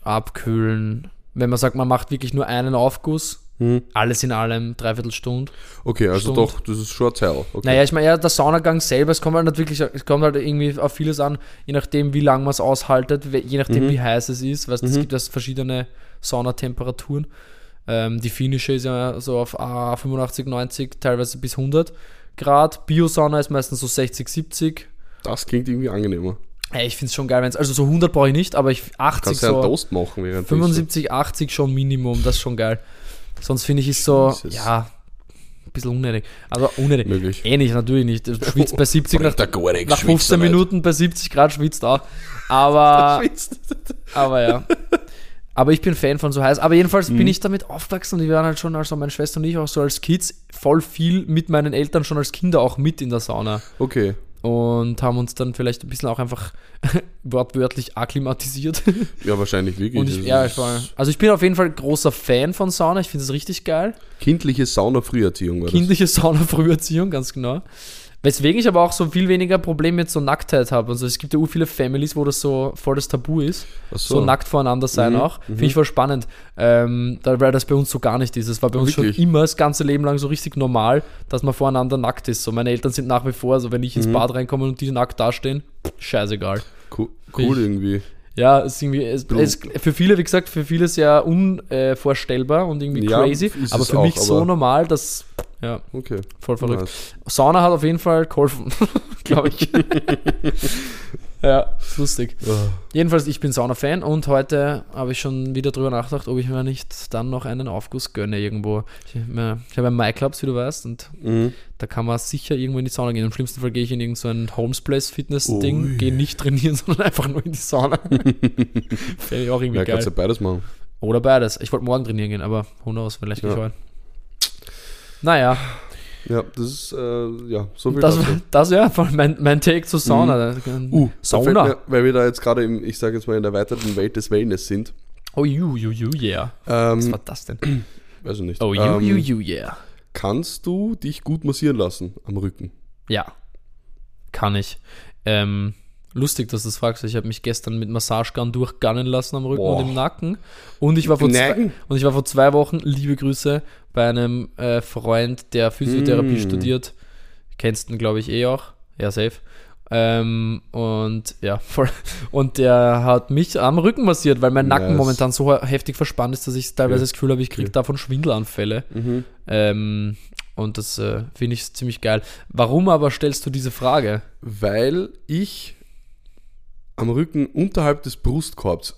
abkühlen. Wenn man sagt, man macht wirklich nur einen Aufguss, Hm. alles in allem dreiviertel Stunde. Okay, also Stunde. doch, das ist schon eine Zeit. Okay. Naja, ich meine, ja, der Saunagang selber, es kommt halt nicht wirklich, es kommt halt irgendwie auf vieles an, je nachdem, wie lange man es aushaltet, je nachdem, Mhm. wie heiß es ist. Weißt, es Mhm. gibt ja verschiedene Saunatemperaturen. Ähm, die finnische ist ja so auf ah, 85, 90, teilweise bis 100 Grad. Biosauna ist meistens so 60, 70. Das klingt irgendwie angenehmer. Ey, ich finde es schon geil, wenn es, also so 100 brauche ich nicht, aber ich 80 Kannst du ja einen so, Toast machen während 75, 80 schon Minimum, das ist schon geil. Sonst finde ich, ist so, Jesus. ja, ein bisschen unnötig. Also unnötig. möglich. Eh nicht, natürlich nicht. Du schwitzt bei 70 nach, nach 15 Minuten bei 70 Grad schwitzt auch. Aber, aber ja. Aber ich bin Fan von so heiß. Aber jedenfalls Mhm. bin ich damit aufgewachsen und wir waren halt schon, also meine Schwester und ich auch so als Kids, voll viel mit meinen Eltern schon als Kinder auch mit in der Sauna. Okay. Und haben uns dann vielleicht ein bisschen auch einfach wortwörtlich akklimatisiert. Ja, wahrscheinlich wirklich. Und ich, ja, ich war, also ich bin auf jeden Fall großer Fan von Sauna. Ich finde es richtig geil. Kindliche Sauna-Früherziehung war. Kindliche Sauna-Früherziehung, ganz genau. Weswegen ich aber auch so viel weniger Probleme mit so Nacktheit habe. Also es gibt ja viele Families, wo das so voll das Tabu ist. Ach So, nackt voreinander sein Mhm, auch. Finde ich voll spannend. Ähm, da, weil das bei uns so gar nicht ist. Es war bei uns Wirklich? schon immer das ganze Leben lang so richtig normal, dass man voreinander nackt ist. So meine Eltern sind nach wie vor, also wenn ich Mhm. ins Bad reinkomme und die nackt dastehen, scheißegal. Cool, cool Ich- irgendwie. Ja, es ist irgendwie, es, es, für viele, wie gesagt, für viele sehr unvorstellbar und irgendwie Ja, crazy. Aber für auch, mich so aber- normal, dass, ja, Okay. voll verrückt. Nice. Sauna hat auf jeden Fall geholfen, glaube ich. Ja, ist lustig. Ah. Jedenfalls, ich bin Sauna-Fan und heute habe ich schon wieder drüber nachgedacht, ob ich mir nicht dann noch einen Aufguss gönne irgendwo. Ich, ich habe einen MyClubs, wie du weißt, und Mhm. da kann man sicher irgendwo in die Sauna gehen. Im schlimmsten Fall gehe ich in irgendein so Homesplace-Fitness-Ding, Ui. gehe nicht trainieren, sondern einfach nur in die Sauna. Fände ich auch irgendwie Ja, kannst geil. du beides machen. Oder beides. Ich wollte morgen trainieren gehen, aber who knows, vielleicht gehe ich Ja. heute. Naja, Ja, das ist, äh, ja, so viel das, dazu. das ja, mein, mein Take zur Sauna. Uh, Da fällt Sauna. Mir, weil wir da jetzt gerade im, ich sage jetzt mal, in der erweiterten Welt des Wellness sind. Oh, you, you, you, yeah. Was Ähm, war das denn? weiß ich nicht. Oh, you, ähm, you, you, yeah. Kannst du dich gut massieren lassen am Rücken? Ja, kann ich. Ähm, lustig, dass du das fragst. Ich habe mich gestern mit Massagegun durchgannen lassen am Rücken Boah. und im Nacken. Und ich war vor zwei, und ich war vor zwei Wochen, liebe Grüße, bei einem äh, Freund, der Physiotherapie Mm. studiert. Kennst ihn, glaube ich, eh auch. Ja, safe. Ähm, und ja, voll. Und der hat mich am Rücken massiert, weil mein Nacken Nice. momentan so heftig verspannt ist, dass ich teilweise das Gefühl habe, ich kriege davon Schwindelanfälle. Mhm. Ähm, und das äh, finde ich ziemlich geil. Warum aber stellst du diese Frage? Weil ich am Rücken unterhalb des Brustkorbs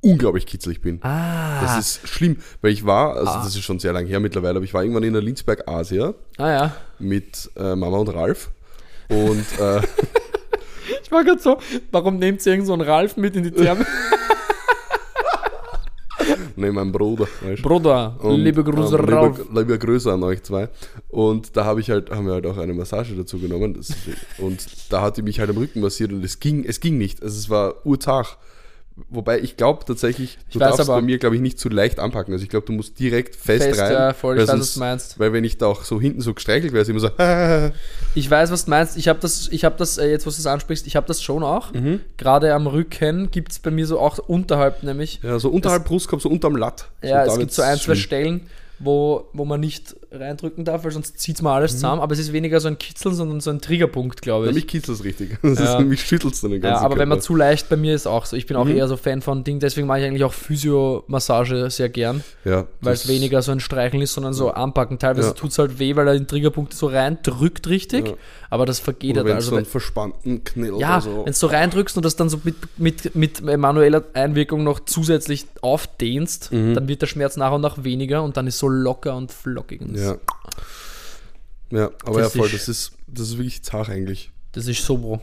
unglaublich kitzelig bin. Ah, Das ist schlimm, weil ich war, also Ah. das ist schon sehr lange her mittlerweile, aber ich war irgendwann in der Linzberg Asia ah ja. mit äh, Mama und Ralf. Und äh, Ich war gerade so, warum nehmt ihr irgend so einen Ralf mit in die Therme? ne, mein Bruder. Weißt? Bruder, Und, liebe Grüße ähm, Ralf. Liebe, liebe Grüße an euch zwei. Und da habe ich halt, haben wir halt auch eine Massage dazu genommen. Das, und da hat die mich halt am Rücken massiert und es ging, es ging nicht. Also es war urzach. Wobei ich glaube tatsächlich, du weiß darfst aber- bei mir, glaube ich, nicht zu leicht anpacken. Also ich glaube, du musst direkt fest, Fest, rein. ja, voll, ich weiß, was sonst- du meinst. Weil wenn ich da auch so hinten so gestreichelt wäre, ist immer so, Ich weiß, was du meinst. Ich habe das, ich habe das, äh, jetzt, was du es ansprichst, ich habe das schon auch. Mhm. Gerade am Rücken gibt es bei mir so auch unterhalb nämlich. ja, so unterhalb Brustkorb, so unterm Latt. Ja, so, es da gibt so ein, zwei. Stellen, wo, wo man nicht reindrücken darf, weil sonst zieht es mal Mhm. alles zusammen. Aber es ist weniger so ein Kitzeln, sondern so ein Triggerpunkt, glaube Ja, ich. mich kitzelt es richtig. Das Ja. ist, mich schüttelt es dann den Ja, ganzen aber wenn man Körper. zu leicht, bei mir ist auch so. Ich bin auch Mhm. eher so Fan von Ding, deswegen mache ich eigentlich auch Physiomassage sehr gern, ja, weil es weniger so ein Streicheln ist, sondern so anpacken. Teilweise Ja. tut es halt weh, weil er den Triggerpunkt so rein drückt richtig, Ja. aber das vergeht Oder halt. Also, so einen wenn- verspannten Knäll ja, so. wenn du so reindrückst und das dann so mit, mit, mit manueller Einwirkung noch zusätzlich aufdehnst, Mhm. dann wird der Schmerz nach und nach weniger und dann ist so locker und flockig. Und Ja. Ja, aber Das ja, voll, ist- das ist, das ist wirklich zart eigentlich. Das ist so, Bro.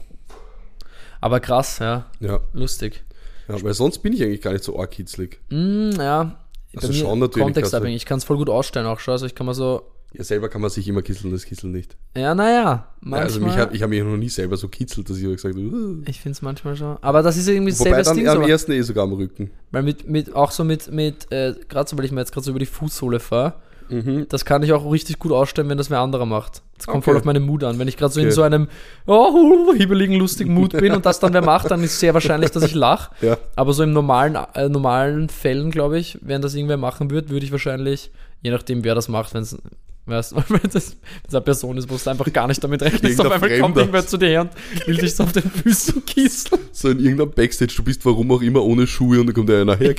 Aber krass, ja, Ja, lustig. ja, weil sonst bin ich eigentlich gar nicht so arg kitzlig. Mm, ja, Also schon natürlich, kontextabhängig. Ich kann es voll gut ausstellen auch schon. Also ich kann mal so, Ja, selber kann man sich immer kitzeln, das Kitzeln nicht. ja, naja, Ja, manchmal. also mich hat, ich habe mich noch nie selber so kitzelt, dass ich immer gesagt habe, uh. ich finde es manchmal schon. Aber das ist irgendwie Wobei selbes dann Ding. am So, ersten eh sogar am Rücken. weil mit, mit, auch so mit, mit äh, gerade so, weil ich mir jetzt gerade so über die Fußsohle fahre, Mhm. das kann ich auch richtig gut ausstellen, wenn das wer anderer macht. Das kommt Okay. voll auf meine Mut an. Wenn ich gerade so in Okay. so einem oh, hibbeligen, lustigen Mut bin und das dann wer macht, dann ist sehr wahrscheinlich, dass ich lache. Ja. Aber so im normalen, äh, normalen Fällen, glaube ich, wenn das irgendwer machen würde, würde ich wahrscheinlich, je nachdem, wer das macht, wenn es weißt, wenn das wenn es eine Person ist, wo du einfach gar nicht damit rechnest, auf einmal kommt Fremder. irgendwer zu dir her und will dich so auf den Füßen gießen. So in irgendeinem Backstage, du bist warum auch immer ohne Schuhe und dann kommt einer. Ja,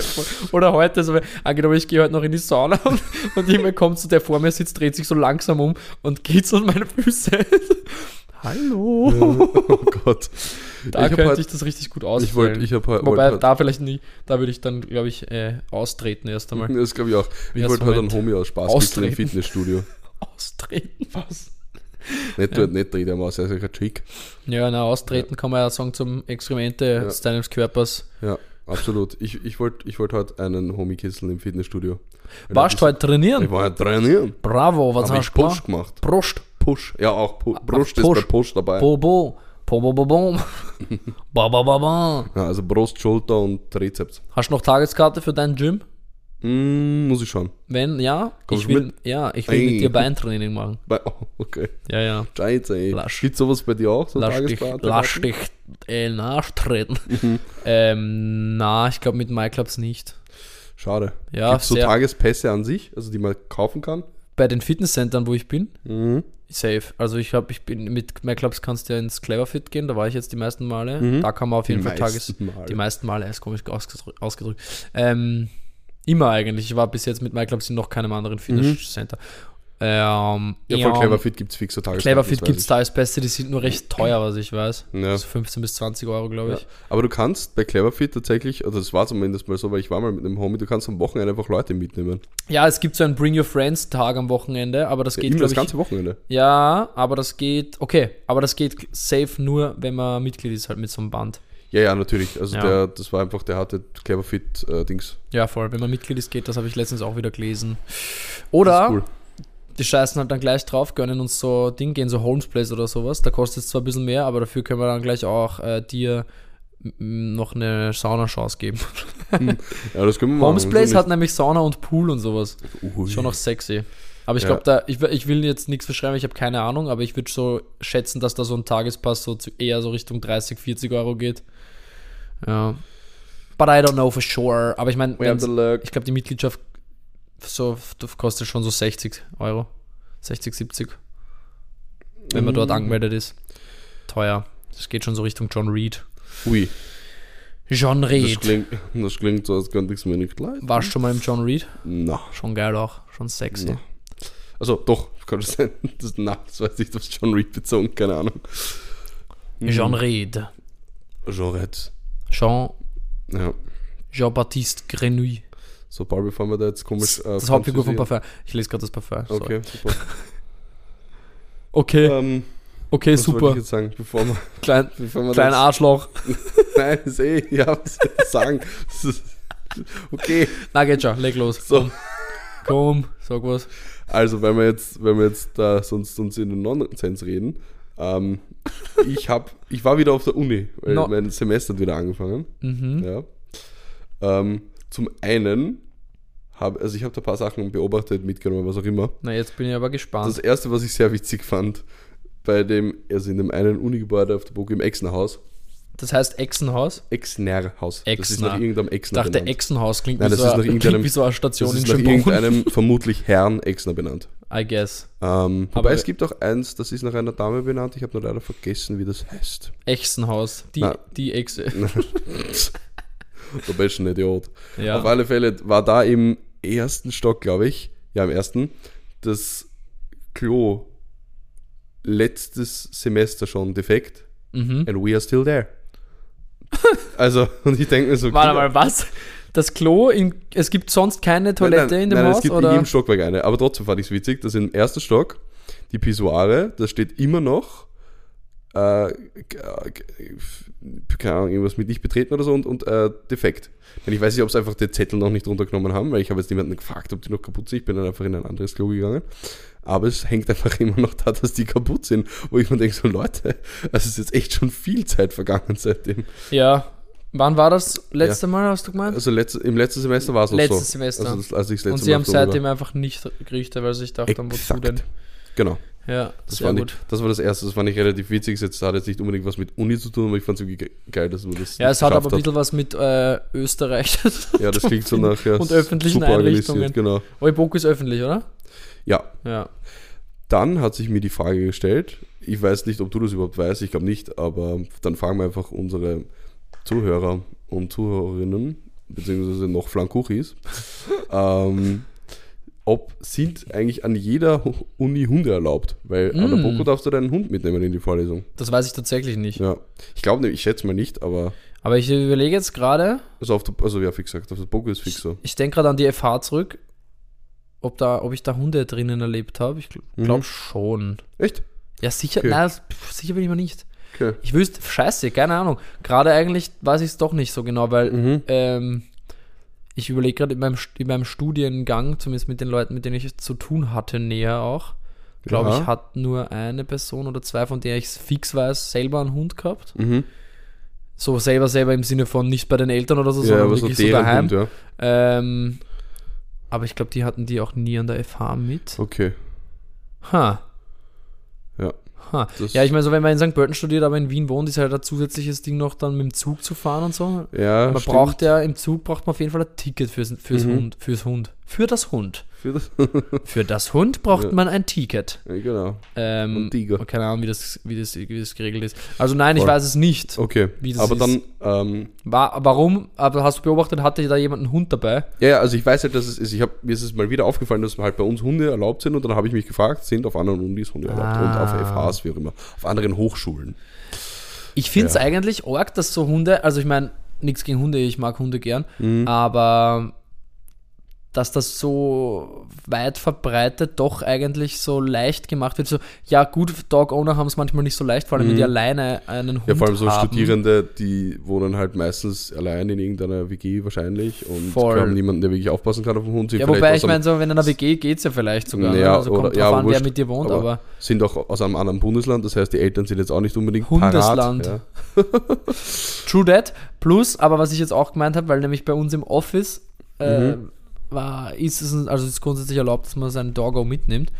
voll. Oder heute, so, angenommen, ich gehe heute noch in die Sauna und, und irgendwer kommt zu der vor mir sitzt, dreht sich so langsam um und kitzelt meine Füße. Hallo. Oh Gott. Da ich hab könnte halt- ich das richtig gut Ich ausfüllen. wollte, ich habe halt, Wobei, halt, da vielleicht nie, da würde ich dann, glaube ich, äh, austreten erst einmal. das glaube ich auch. Ich wollte halt einen Homie aus Spaß kitzeln im Austreten. Fitnessstudio. Austreten, was? Nicht dort, nicht drin, der Maus, er ist ja chick. Ja, na, austreten kann man ja sagen zum Exkremente Ja. deines Körpers. Ja, absolut. Ich, ich wollte ich wollt heute einen Homie kitzeln im Fitnessstudio. Warst du heute trainieren? Ich war ja trainieren. Bravo, was Habe hast ich du Push gemacht? gemacht. Prost. Push. Ja, auch Pu Brust Push. ist bei Push dabei. Bobo. Bo, bo, bo, bo. ba. Ja, also Brust, Schulter und Trizeps. Hast du noch Tageskarte für dein Gym? Mm, muss ich schon. Wenn, ja, Kommst ich du will, mit? ja, ich will Ey. mit dir Beintraining machen. Bei, oh, okay. Ja, ja. Scheiße, ey. Lasch. Gibt sowas bei dir auch? So Lass dich, lass dich äh, nachtreten. Mhm. ähm, na, ich glaube mit MyClubs nicht. Schade. Ja, Gibt es so Tagespässe an sich, also die man kaufen kann? Bei den Fitnesscentern, wo ich bin, Mhm. safe. Also ich habe, ich bin mit MyClubs kannst du ja ins Cleverfit gehen, da war ich jetzt die meisten Male. Mhm. Da kann man auf jeden Die Fall Tages. Male. Die meisten Male, ist komisch ausgedrückt. ausgedrückt. Ähm, immer eigentlich. Ich war bis jetzt mit MyClubs in noch keinem anderen Mhm. Ähm, Ja, von Cleverfit gibt es fix so Tageskarten. Cleverfit das gibt es da als Beste, die sind nur recht teuer, was ich weiß. Ja. Also 15 bis 20 Euro, glaube Ja. ich. Aber du kannst bei Cleverfit tatsächlich, also das war zumindest mal so, weil ich war mal mit einem Homie, du kannst am Wochenende einfach Leute mitnehmen. Ja, es gibt so einen Bring Your Friends Tag am Wochenende, aber das Ja, geht, das glaube ich. ganze Wochenende. Ja, aber das geht, okay, aber das geht safe nur, wenn man Mitglied ist, halt mit so einem Band. Ja, ja, natürlich. Also Ja. der, das war einfach, der hatte Cleverfit-Dings. Ja, voll. Wenn man Mitglied ist, geht das, habe ich letztens auch wieder gelesen. Oder cool. Die scheißen halt dann gleich drauf, gönnen uns so Ding, gehen so Holmes Place oder sowas. Da kostet es zwar ein bisschen mehr, aber dafür können wir dann gleich auch äh, dir noch eine Sauna-Chance geben. Ja, das können wir machen. Holmes Place hat nämlich Sauna und Pool und sowas. Ui. Schon noch sexy. Aber ich Ja. glaube, da, ich, will- ich will jetzt nichts verschreiben, ich habe keine Ahnung, aber ich würde so schätzen, dass da so ein Tagespass so zu, eher so Richtung 30, 40 Euro geht. Ja. But I don't know for sure. Aber ich meine, ich glaube, die Mitgliedschaft so, das kostet schon so 60 Euro. 60, 70. Wenn man Mm. dort angemeldet ist. Teuer. Das geht schon so Richtung John Reed. Ui, John das Reed. klingt, das klingt so, als könnte ich es mir nicht leisten. Warst du schon mal im John Reed? Na, Schon geil auch. Schon sexy. na. Also doch, kann es sein. Das, na, das weiß ich, das ist John Reed bezogen, keine Ahnung. John Reed. Jean Red. Jean, Ja. Jean-Baptiste Grenouille. So, Paul, bevor wir da jetzt komisch. Äh, Das Hauptfigur von. Parfum. Ich lese gerade das Parfum. Okay, super. Okay, ähm, okay, was super. ich jetzt sagen, bevor wir, Klein, bevor wir klein Arschloch. Nein, das ist eh, ja, was soll ich sagen? Okay. Na, geht schon. Leg los. So. Komm. Sag was. Also, wenn wir jetzt, wenn wir jetzt da sonst uns in den Nonsens reden, ähm, ich hab, ich war wieder auf der Uni, weil No. mein Semester hat wieder angefangen. Mhm. Ja. Ähm, zum einen habe, also ich habe da ein paar Sachen beobachtet, mitgenommen, was auch immer. Na, jetzt bin ich aber gespannt. Das erste, was ich sehr witzig fand, bei dem, also in dem einen Unigebäude auf der Burg im Exnerhaus, Das heißt Echsenhaus? Exnerhaus. Das ist Exner. nach irgendeinem Ich Exner dachte, benannt. Echsenhaus klingt, Nein, wie, das so ist eine, nach irgendeinem- klingt wie so eine Station Das in ist nach Schönbrunn. irgendeinem vermutlich Herrn Exner benannt. I guess. Ähm, Aber- es gibt auch eins, das ist nach einer Dame benannt. Ich habe nur leider vergessen, wie das heißt. Echsenhaus. Die, Na. die Echse. Der beste Idiot. Ja. Auf alle Fälle war da im ersten Stock, glaube ich, ja, im ersten, das Klo letztes Semester schon defekt Mhm. and we are still there. also, und ich denke mir so, Warte mal, was? Das Klo, in, es gibt sonst keine Toilette nein, nein, in dem nein, Haus? es gibt in oder? jedem Stockwerk eine. Aber trotzdem fand ich es witzig, dass im ersten Stock die Pissoire, da steht immer noch äh, keine Ahnung, irgendwas mit nicht betreten oder so und, und äh, defekt. Und ich weiß nicht, ob sie einfach den Zettel noch nicht runtergenommen haben, weil ich habe jetzt niemanden gefragt, ob die noch kaputt sind. Ich bin dann einfach in ein anderes Klo gegangen. Aber es hängt einfach immer noch da, dass die kaputt sind. Wo ich mir denke, so Leute, es ist jetzt echt schon viel Zeit vergangen seitdem. Ja. Wann war das letzte Mal, hast du gemeint? Also letzt, im letzten Semester war es noch so. Letztes Semester. Also das, als ich letzte Und sie Mal haben seitdem einfach nicht gerichtet, weil sie sich dachten, wozu denn? Genau. Ja, Das, sehr gut. ich, das war das erste, das fand ich relativ witzig. Das hat jetzt nicht unbedingt was mit Uni zu tun, aber ich fand es irgendwie ge- geil, dass man das Ja, es hat aber ein bisschen was mit äh, Österreich. Ja, das klingt so nach ja, Und öffentlichen super organisiert, Einrichtungen. Genau. Oiboku ist öffentlich, oder? Ja, Ja. dann hat sich mir die Frage gestellt, ich weiß nicht, ob du das überhaupt weißt, ich glaube nicht, aber dann fragen wir einfach unsere Zuhörer und Zuhörerinnen, beziehungsweise noch Flankuchis, ähm, ob sind eigentlich an jeder Uni Hunde erlaubt? Weil an der Mm. Boko darfst du deinen Hund mitnehmen in die Vorlesung. Das weiß ich tatsächlich nicht. Ja. Ich glaube, ich schätze mal nicht, aber Aber ich überlege jetzt gerade, also, auf der, also ja, fix gesagt, auf der Boko ist fix so. ich denke gerade an die FH zurück, ob, da, ob ich da Hunde drinnen erlebt habe. Ich glaube Mhm. schon. Echt? Ja, sicher, Okay. nein, sicher bin ich mir nicht. Okay. Ich wüsste, scheiße, keine Ahnung. Gerade eigentlich weiß ich es doch nicht so genau, weil Mhm. ähm, ich überlege gerade in meinem, in meinem Studiengang, zumindest mit den Leuten, mit denen ich zu tun hatte, näher auch. Glaube Ja. ich, hat nur eine Person oder zwei, von der ich es fix weiß, selber einen Hund gehabt. Mhm. So selber, selber im Sinne von nicht bei den Eltern oder so, Ja, sondern so wirklich so deren daheim. Hund, ja. Ähm, aber ich glaube, die hatten die auch nie an der FH mit. Okay. Ha. Ja. Ha. Ja, ich meine, so wenn man in St. Pölten studiert, aber in Wien wohnt, ist halt ein zusätzliches Ding noch dann mit dem Zug zu fahren und so. Ja, Man stimmt. braucht ja, im Zug braucht man auf jeden Fall ein Ticket fürs, fürs Mhm. Hund, fürs Hund, für das Hund. Für das, Für das Hund braucht Ja. man ein Ticket. ja, genau. Ähm, Und Tiger. Keine Ahnung, wie das, wie, das, wie das geregelt ist. Also nein, ich Voll. weiß es nicht. Okay, Wie das aber ist. dann, ähm, War, warum? Aber hast du beobachtet, hatte da jemand einen Hund dabei? ja, ja, also ich weiß halt, dass es ist, ich hab, mir ist es mal wieder aufgefallen, dass halt bei uns Hunde erlaubt sind und dann habe ich mich gefragt, sind auf anderen Unis Hunde erlaubt und auf Ah. FHs, wie auch immer, auf anderen Hochschulen. Ich finde es Ja. eigentlich arg, dass so Hunde, also ich meine, nichts gegen Hunde, ich mag Hunde gern, Mhm. aber dass das so weit verbreitet doch eigentlich so leicht gemacht wird. So, ja gut, Dog-Owner haben es manchmal nicht so leicht, vor allem wenn die alleine einen Hund Ja, vor allem so haben. Studierende, die wohnen halt meistens allein in irgendeiner WG wahrscheinlich und Voll. haben niemanden, der wirklich aufpassen kann auf den Hund. Sind Ja, wobei ich meine, so, wenn in einer WG geht es ja vielleicht sogar. Ja, ne? Also kommt oder- drauf ja, aber an, wer wurscht. mit dir wohnt, aber, sind auch aus einem anderen Bundesland, das heißt, die Eltern sind jetzt auch nicht unbedingt Hundesland. parat. Ja. True that. Plus, aber was ich jetzt auch gemeint habe, weil nämlich bei uns im Office äh, Mhm. War, ist es, also ist grundsätzlich erlaubt, dass man seinen Doggo mitnimmt.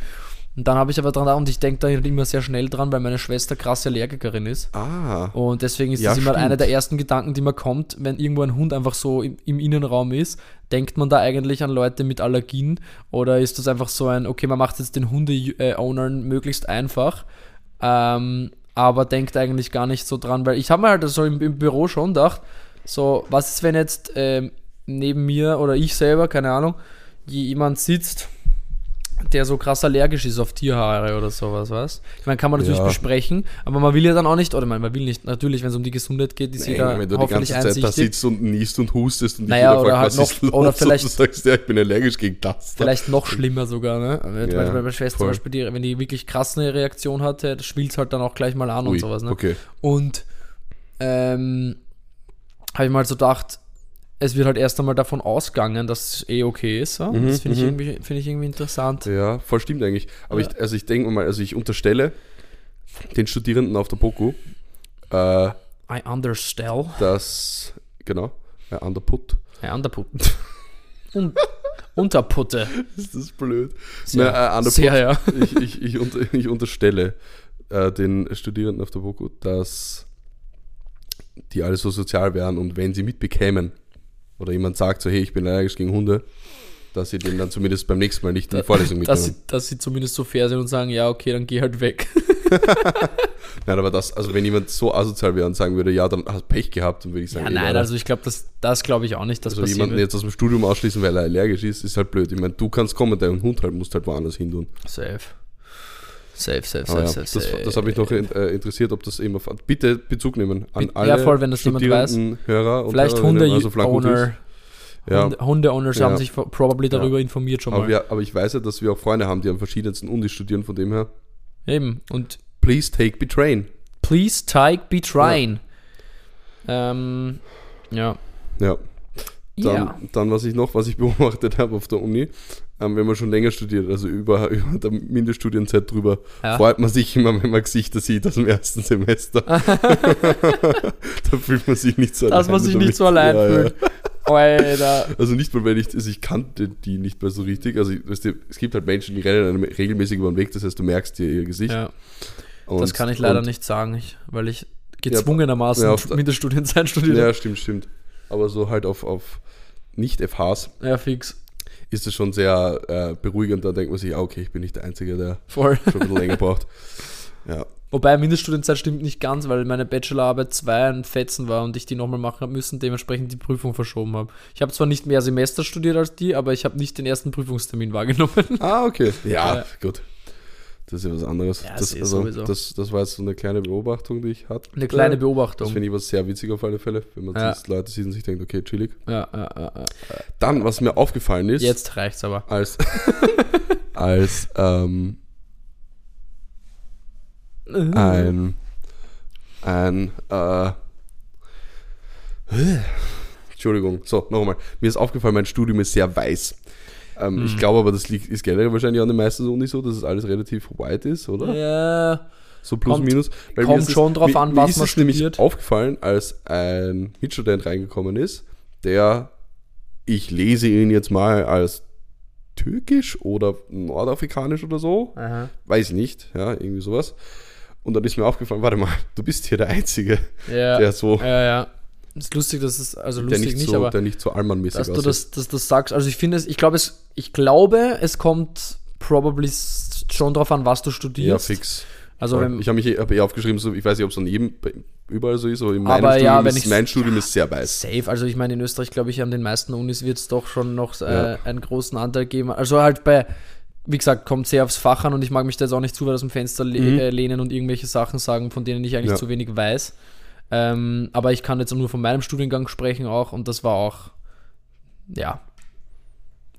Und dann habe ich aber dran, und ich denke da halt immer sehr schnell dran, weil meine Schwester krasse Allergikerin ist. Ah, Und deswegen ist Ja, das immer stimmt. einer der ersten Gedanken, die mir kommt, wenn irgendwo ein Hund einfach so im, im Innenraum ist. Denkt man da eigentlich an Leute mit Allergien? Oder ist das einfach so ein, okay, man macht jetzt den Hunde-Ownern möglichst einfach, ähm, aber denkt eigentlich gar nicht so dran, weil ich habe mir halt so im, im Büro schon gedacht, so, was ist, wenn jetzt ähm, neben mir oder ich selber, keine Ahnung, jemand sitzt, der so krass allergisch ist auf Tierhaare oder sowas, was? Ich meine, kann man natürlich Ja. besprechen, aber man will ja dann auch nicht, oder man, will nicht, natürlich, wenn es um die Gesundheit geht, ist jeder wenn du die ganze Zeit da sitzt und niest und hustest und dich Naja, oder fragt, halt was noch- ist los? oder vielleicht- und du sagst, ja, ich bin allergisch gegen das. da. Vielleicht noch schlimmer sogar, ne? Weil Ja, bei meiner Schwester zum voll. Beispiel, die, wenn die wirklich krass eine Reaktion hatte, das schwillt halt dann auch gleich mal an Ui, und sowas, ne? Okay. Und ähm, habe ich mal so gedacht, es wird halt erst einmal davon ausgegangen, dass es eh okay ist. Ja? Mhm, das finde ich, mhm. irgendwie, find ich irgendwie interessant. Ja, voll stimmt eigentlich. Aber Ja. ich, also ich denke mal, also ich unterstelle den Studierenden auf der BOKU, äh, I understand. dass, genau, ja, an der Put. Ja, Underputte. Un Unterputte. Ist das blöd? Sehr, Na, äh, an der sehr ja. ich, ich, ich, unter, ich unterstelle äh, den Studierenden auf der BOKU, dass die alle so sozial wären und wenn sie mitbekämen oder jemand sagt so, hey, ich bin allergisch gegen Hunde, dass sie den dann zumindest beim nächsten Mal nicht in die Vorlesung Dass sie, mitnehmen. dass sie zumindest so fair sind und sagen, ja, okay, dann geh halt weg. Nein, aber das, also wenn jemand so asozial wäre und sagen würde, ja, dann hast du Pech gehabt, dann würde ich sagen, Ja, nein, also ich glaube, das, das glaube ich auch nicht, dass also jemanden wird. jetzt aus dem Studium ausschließen, weil er allergisch ist, ist halt blöd. Ich meine, du kannst kommen, dein Hund halt, musst halt woanders hin tun. Safe. Safe, safe, Aber safe, ja, safe, das, safe. das hat mich noch in- äh, interessiert, ob das eben auf, bitte Bezug nehmen an Ja, alle voll, wenn das jemand weiß. Hörer und Vielleicht also Flankenfuß. Hunde-Owner. Ja. Hunde- Hunde-Owners Ja. haben sich probably Ja. darüber informiert schon Aber, mal. wir, aber ich weiß ja, dass wir auch Freunde haben, die an verschiedensten Unis studieren, von dem her. Eben. Und Please take be train. please take be trying. Ähm, ja. Ja. Dann, Ja. dann, was ich noch, was ich beobachtet habe auf der Uni, ähm, wenn man schon länger studiert, also über, über der Mindeststudienzeit drüber, Ja. freut man sich immer, wenn man Gesichter sieht aus dem ersten Semester. da fühlt man sich nicht so Dass man sich damit. nicht so allein Ja, ja. fühlt. Alter. Also nicht mal, weil ich, also ich kannte die nicht mehr so richtig. Also ich- weißt du, es gibt halt Menschen, die rennen regelmäßig über den Weg, das heißt, du merkst dir ihr Gesicht. Ja, Und- das kann ich leider und- nicht sagen, ich, weil ich gezwungenermaßen Ja, auf Mindeststudienzeit studiert Ja, stimmt, stimmt. Aber so halt auf, auf Nicht-FHs Ja, fix. Ist es schon sehr äh, beruhigend. Da denkt man sich, ah, okay, ich bin nicht der Einzige, der Voll. schon ein bisschen länger braucht. Ja, Wobei Mindeststudienzeit stimmt nicht ganz, weil meine Bachelorarbeit 2 ein Fetzen war und ich die nochmal machen habe müssen, dementsprechend die Prüfung verschoben habe. Ich habe zwar nicht mehr Semester studiert als die, aber ich habe nicht den ersten Prüfungstermin wahrgenommen. Ah, okay. Ja, Ja. gut. Das ist ja was anderes. Ja, das, das also, das, das war jetzt so eine kleine Beobachtung, die ich hatte. Eine kleine Das Beobachtung. finde ich was sehr witzig auf alle Fälle, wenn man Ja. Leute sieht und sich denkt, okay, chillig. Ja, ja, ja, ja. Dann, was mir aufgefallen ist, Jetzt reicht's aber. als, als ähm, ein, ein, äh, Entschuldigung, so, noch einmal. Mir ist aufgefallen, mein Studium ist sehr weiß. Ähm, Hm. Ich glaube aber, das liegt, ist generell wahrscheinlich an den meisten Unis so, dass es alles relativ white ist, oder? Ja, So plus Kommt- minus. Weil kommt ist es- schon drauf an, mir was ist man es nämlich studiert. aufgefallen, als ein Mitstudent reingekommen ist, der, ich lese ihn jetzt mal als türkisch oder nordafrikanisch oder so, Aha. weiß ich nicht, ja, irgendwie sowas. Und dann ist mir aufgefallen, warte mal, du bist hier der Einzige, ja, der so, ja, ja. Ist lustig, dass es, also der lustig nicht, nicht, so, aber der nicht so allmannmäßig dass du das, dass das sagst. Also ich finde es, ich glaube es, ich glaube, es kommt probably schon drauf an, was du ja, studierst. fix. Also wenn, ich habe mich eh, hab eh aufgeschrieben, so, ich weiß nicht, ob es an jedem bei- überall so ist, aber in Aber meinem Studium, ja, wenn ist, mein Studium ist sehr weiß. Safe, also ich meine, in Österreich, glaube ich, an den meisten Unis wird es doch schon noch äh, Ja. einen großen Anteil geben. Also halt bei, wie gesagt, kommt sehr aufs Fach an und ich mag mich da jetzt auch nicht zu weit aus dem Fenster le Mhm. äh, lehnen und irgendwelche Sachen sagen, von denen ich eigentlich Ja. zu wenig weiß. Ähm, aber ich kann jetzt nur von meinem Studiengang sprechen auch und das war auch, ja,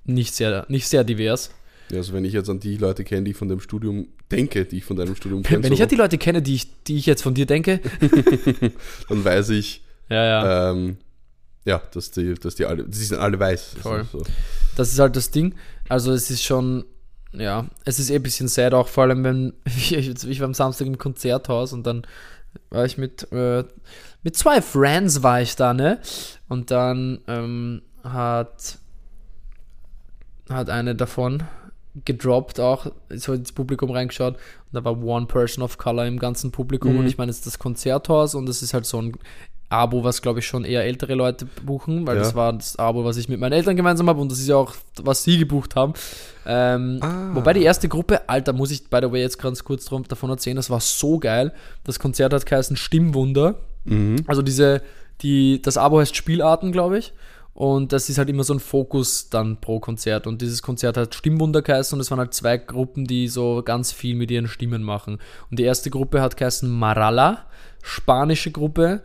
nicht sehr, nicht sehr divers. Ja, also wenn ich jetzt an die Leute kenne, die ich von dem Studium denke, die ich von deinem Studium kenne, Wenn ich so, halt die Leute kenne, die ich, die ich jetzt von dir denke, dann weiß ich, ja, ja. ähm, ja, dass die, dass die alle, die sind alle weiß. Voll. Also, so. Das ist halt das Ding. Also es ist schon, ja, es ist eh ein bisschen sad auch, vor allem wenn ich, ich war am Samstag im Konzerthaus und dann war ich mit, äh, mit zwei Friends war ich da, ne? Und dann ähm, hat, hat eine davon gedroppt auch, so ins Publikum reingeschaut und da war One Person of Color im ganzen Publikum Mhm. und ich meine, es ist das Konzerthaus und es ist halt so ein Abo, was glaube ich schon eher ältere Leute buchen, weil Ja. das war das Abo, was ich mit meinen Eltern gemeinsam habe und das ist ja auch, was sie gebucht haben. Ähm, Ah. Wobei die erste Gruppe, Alter, muss ich by the way jetzt ganz kurz drum, davon erzählen, das war so geil. Das Konzert hat geheißen Stimmwunder. Mhm. Also diese, die, das Abo heißt Spielarten, glaube ich. Und das ist halt immer so ein Fokus dann pro Konzert. Und dieses Konzert hat Stimmwunder geheißen und es waren halt zwei Gruppen, die so ganz viel mit ihren Stimmen machen. Und die erste Gruppe hat geheißen Marala, spanische Gruppe.